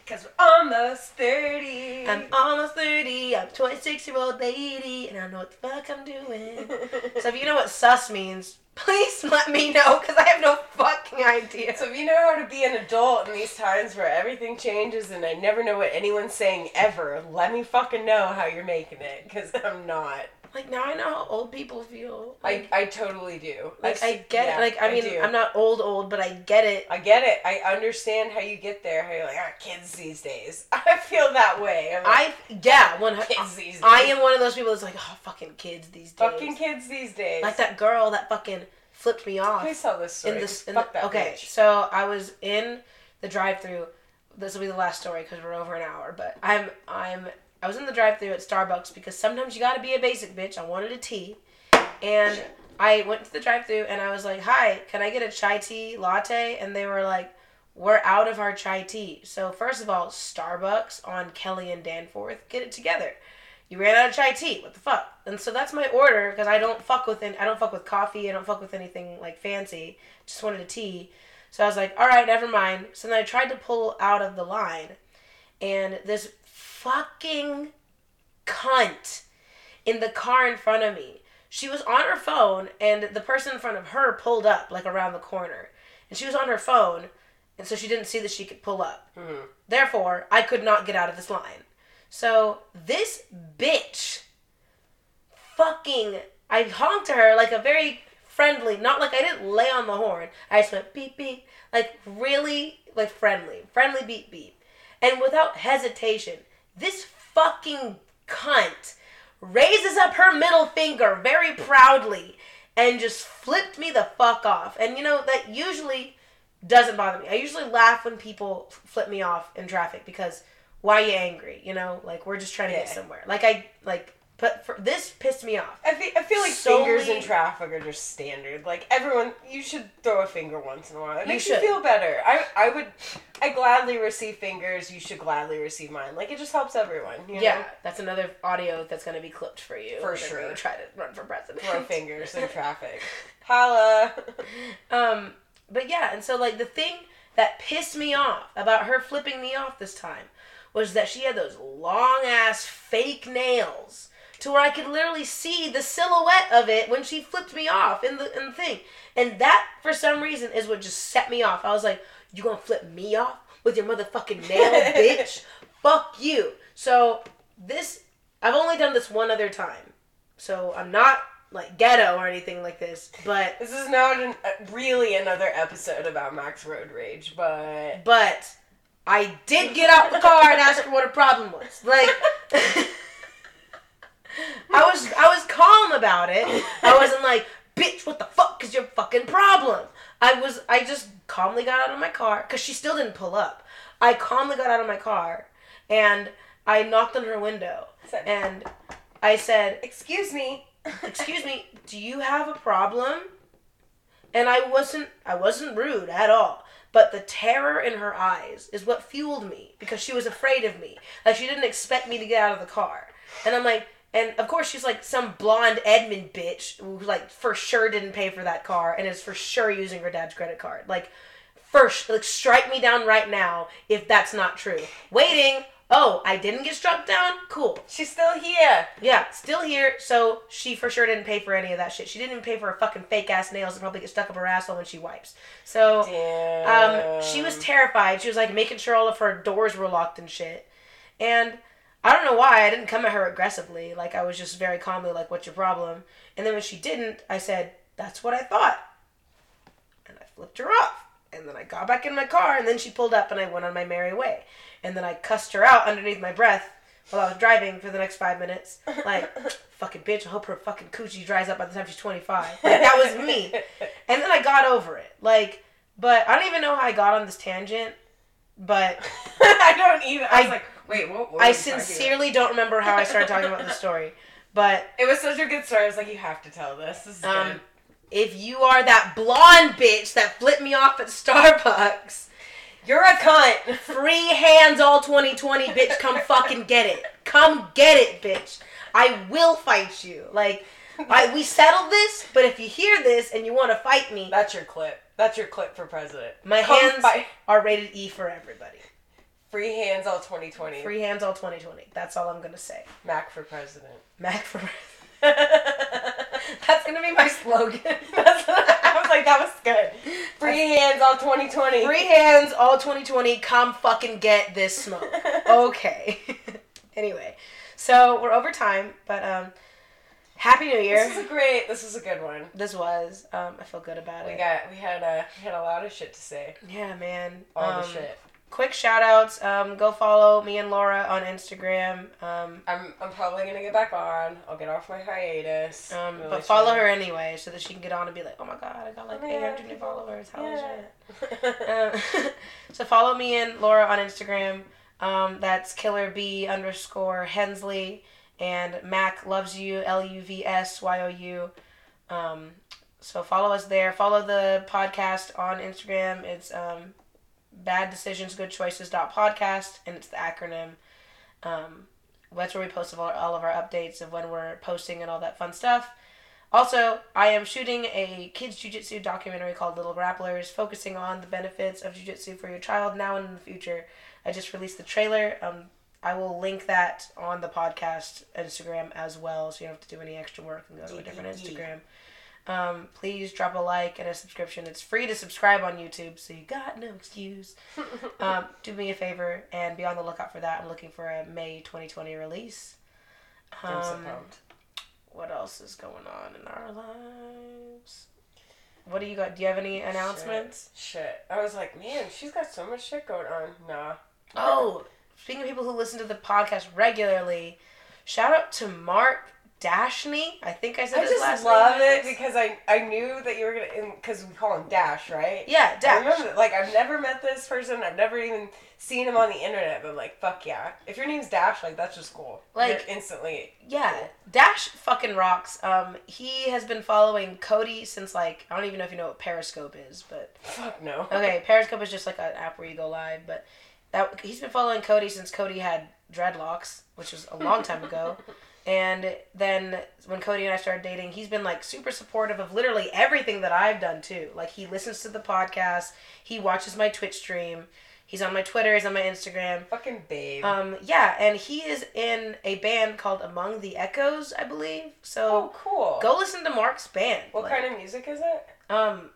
Cause we're almost thirty. I'm almost 30. I'm 26 year old lady and I know what the fuck I'm doing. <laughs> So if you know what sus means, please <laughs> let me know because I have no fucking idea. So if you know how to be an adult in these times where everything changes and I never know what anyone's saying ever, let me fucking know how you're making it, because I'm not. Like now I know how old people feel. I, Like, I totally do. like, s- I get yeah, it. Like I mean, do. I'm not old old, but I get it. I get it. I understand how you get there. How you're like, ah, kids these days. <laughs> I feel that way. I'm like, I yeah, one kids these days. I am one of those people that's like, oh, fucking kids these days. fucking kids these days. Like that girl that fucking flipped me off. Please tell this story. in the, 'cause in fuck the that okay bitch. so i was in the drive-through this will be the last story because we're over an hour but i'm i'm i was in the drive-thru at starbucks because sometimes you gotta be a basic bitch i wanted a tea and i went to the drive-thru and i was like hi can i get a chai tea latte and they were like we're out of our chai tea so first of all starbucks on kelly and danforth get it together you ran out of chai tea. What the fuck? And so that's my order because I don't fuck with any, I don't fuck with coffee. I don't fuck with anything like fancy. Just wanted a tea. So I was like, all right, never mind. So then I tried to pull out of the line, and this fucking cunt in the car in front of me. She was on her phone, and the person in front of her pulled up like around the corner, and she was on her phone, and so she didn't see that she could pull up. Mhm. Therefore, I could not get out of this line. So this bitch fucking I honked to her like a very friendly, not like I didn't lay on the horn. I just went beep beep, like really like friendly, friendly beep beep, and without hesitation, this fucking cunt raises up her middle finger very proudly and just flipped me the fuck off. And you know that usually doesn't bother me. I usually laugh when people flip me off in traffic because why are you angry? You know, like we're just trying to get somewhere. Like I like but for, this pissed me off. I feel, I feel like Solely- fingers in traffic are just standard. Like everyone, you should throw a finger once in a while. It You makes you should. feel better. I I would, I gladly receive fingers. You should gladly receive mine. Like it just helps everyone. You Yeah, know? that's another audio that's going to be clipped for you. For whenever sure. You try to run for president. throw <laughs> fingers in traffic. <laughs> Holla. Um, but yeah, and so like the thing that pissed me off about her flipping me off this time was that she had those long ass fake nails to where I could literally see the silhouette of it when she flipped me off in the in the thing. And that for some reason is what just set me off. I was like, You gonna flip me off with your motherfucking nail, <laughs> bitch? Fuck you. So this I've only done this one other time. So I'm not like ghetto or anything like this, but This is not an, uh, really another episode about Mac's Road Rage, but but I did get out the car and ask her what her problem was. Like <laughs> <laughs> I was I was calm about it. I wasn't like, bitch, what the fuck is your fucking problem? I was I just calmly got out of my car cuz she still didn't pull up. I calmly got out of my car and I knocked on her window Said- and I said, excuse me. <laughs> excuse me do you have a problem and i wasn't i wasn't rude at all but the terror in her eyes is what fueled me because she was afraid of me like she didn't expect me to get out of the car and i'm like and of course she's like some blonde edmond bitch who like for sure didn't pay for that car and is for sure using her dad's credit card like first like strike me down right now if that's not true waiting oh i didn't get struck down cool She's still here. yeah, still here. So she for sure didn't pay for any of that shit. She didn't even pay for her fucking fake ass nails that probably get stuck up her asshole when she wipes. So Damn. um, she was terrified. She was like making sure all of her doors were locked and shit. And I don't know why I didn't come at her aggressively. Like I was just very calmly like, "What's your problem?" And then when she didn't, I said, "That's what I thought." And I flipped her off. And then I got back in my car, and then she pulled up, and I went on my merry way. And then I cussed her out underneath my breath while I was driving for the next five minutes. Like, <laughs> fucking bitch, I hope her fucking coochie dries up by the time she's 25. Like, that was me. <laughs> And then I got over it. Like, but I don't even know how I got on this tangent, but <laughs> I don't even. I was like, wait, what? I are we about? sincerely don't remember how I started talking about this story. <laughs> But It was such a good story. I was like, you have to tell this. This is um, good. if you are that blonde bitch that flipped me off at Starbucks, You're a cunt. <laughs> free hands all 2020, bitch, come fucking get it. Come get it, bitch. I will fight you. Like, I, we settled this, but if you hear this and you want to fight me, That's your clip. That's your clip for president. my Come hands are rated E for everybody. Free hands all 2020. Free hands all 2020. That's all I'm gonna say. Mac for president. Mac for. That's <laughs> That's gonna be my slogan. <laughs> I was like, that was good. Free hands all 2020. Free hands all 2020. Come fucking get this smoke. <laughs> Okay. anyway, so we're over time, but um, happy New Year. This is a great. This is a good one. This was. Um, I feel good about We it. got. We had a. We had a lot of shit to say. yeah, man. All um, the shit. Quick shout outs. Um, go follow me and Laura on Instagram. Um, I'm. I'm probably gonna get back on. I'll get off my hiatus. um, Really but follow her anyway so that she can get on and be like, oh my god, I got like Oh my God, 800 new followers. How is Yeah. Uh, <laughs> so follow me and Laura on Instagram. Um, that's killer b underscore Hensley and Mac loves you L U V S Y O U. Um, so follow us there. Follow the podcast on Instagram. It's um, bad decisions good choices dot podcast and it's the acronym. Um, that's where we post all, all of our updates of when we're posting and all that fun stuff. Also, I am shooting a kids jujitsu documentary called Little Grapplers, focusing on the benefits of jujitsu for your child now and in the future. I just released the trailer. Um, I will link that on the podcast Instagram as well, so you don't have to do any extra work and go to a different. Instagram. Um, please drop a like and a subscription. It's free to subscribe on YouTube, so you got no excuse. <laughs> um, do me a favor and be on the lookout for that. I'm looking for a May 2020 release. I'm so Um, pumped. what else is going on in our lives? What do you got? Do you have any announcements? Shit. Shit. I was like, man, she's got so much shit going on. Nah. Oh, speaking of people who listen to the podcast regularly, shout out to Mark Dashney. I think I said I his just love it because I I knew that you were gonna because we call him Dash, right? Yeah, I Dash. remember, like I've never met this person. I've never even seen him on the internet. But like, fuck yeah! If your name's Dash, like that's just cool. Like- You're instantly. Yeah, cool. Dash fucking rocks. Um, he has been following Cody since like I don't even know if you know what Periscope is, but Fuck no. <laughs> okay, Periscope is just like an app where you go live. But that he's been following Cody since Cody had dreadlocks, which was a long time ago. <laughs> And then when Cody and I started dating, he's been like super supportive of literally everything that I've done too. Like he listens to the podcast, he watches my Twitch stream, he's on my Twitter, he's on my Instagram. Fucking babe. Um, yeah, and he is in a band called Among the Echoes, I believe. So oh, cool. go listen to Mark's band. What Like, kind of music is it? Um,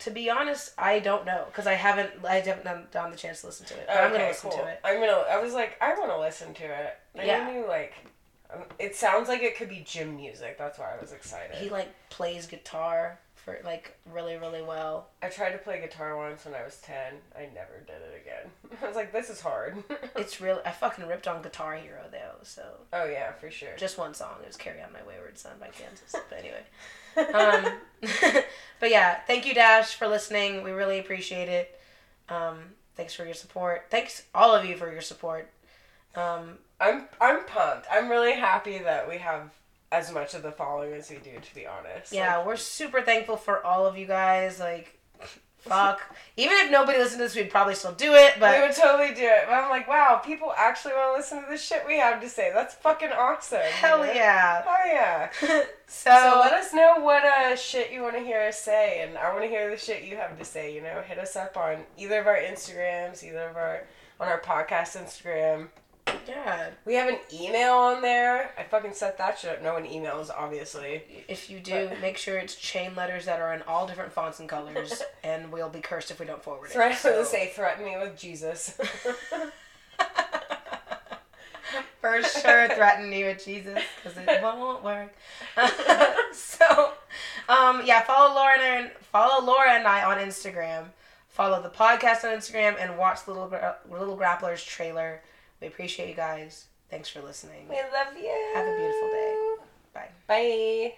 to be honest, I don't know because I haven't I haven't done, done the chance to listen to it. But I'm gonna listen to it. I'm gonna. I was like, I want to listen to it. I Yeah. knew like, um, it sounds like it could be gym music. That's why I was excited. He like plays guitar for like really really well. I tried to play guitar once when I was ten. I never did it again. <laughs> I was like, this is hard. <laughs> It's really I fucking ripped on Guitar Hero though. So oh yeah, for sure. just one song. It was "Carry On My Wayward Son" by Kansas. But <laughs> anyway. um, but yeah, thank you, Dash, for listening. We really appreciate it. Um, thanks for your support. Thanks all of you for your support. Um, I'm I'm pumped. I'm really happy that we have as much of the following as we do. To be honest. yeah, Like, we're super thankful for all of you guys. Like, fuck. <laughs> Even if nobody listened to this, we'd probably still do it. But we would totally do it. But I'm like, wow, people actually want to listen to the shit we have to say. That's fucking awesome. <laughs> hell yeah. Hell yeah. <laughs> so, So let us know what uh, shit you want to hear us say, and I want to hear the shit you have to say. You know, hit us up on either of our Instagrams, either of our on our podcast Instagram. Yeah, We have an email on there. I fucking set that shit up. No one emails, obviously. if you do, make sure it's chain letters that are in all different fonts and colors, <laughs> and we'll be cursed if we don't forward it. Threat So- to <laughs> say, threaten me with Jesus. <laughs> For sure, threaten me with Jesus because it won't work. so, um, yeah, follow Laura and follow Laura and I on Instagram. Follow the podcast on Instagram and watch the Little Gra- Little Grapplers trailer. We appreciate you guys. Thanks for listening. we love you. Have a beautiful day. Bye. Bye.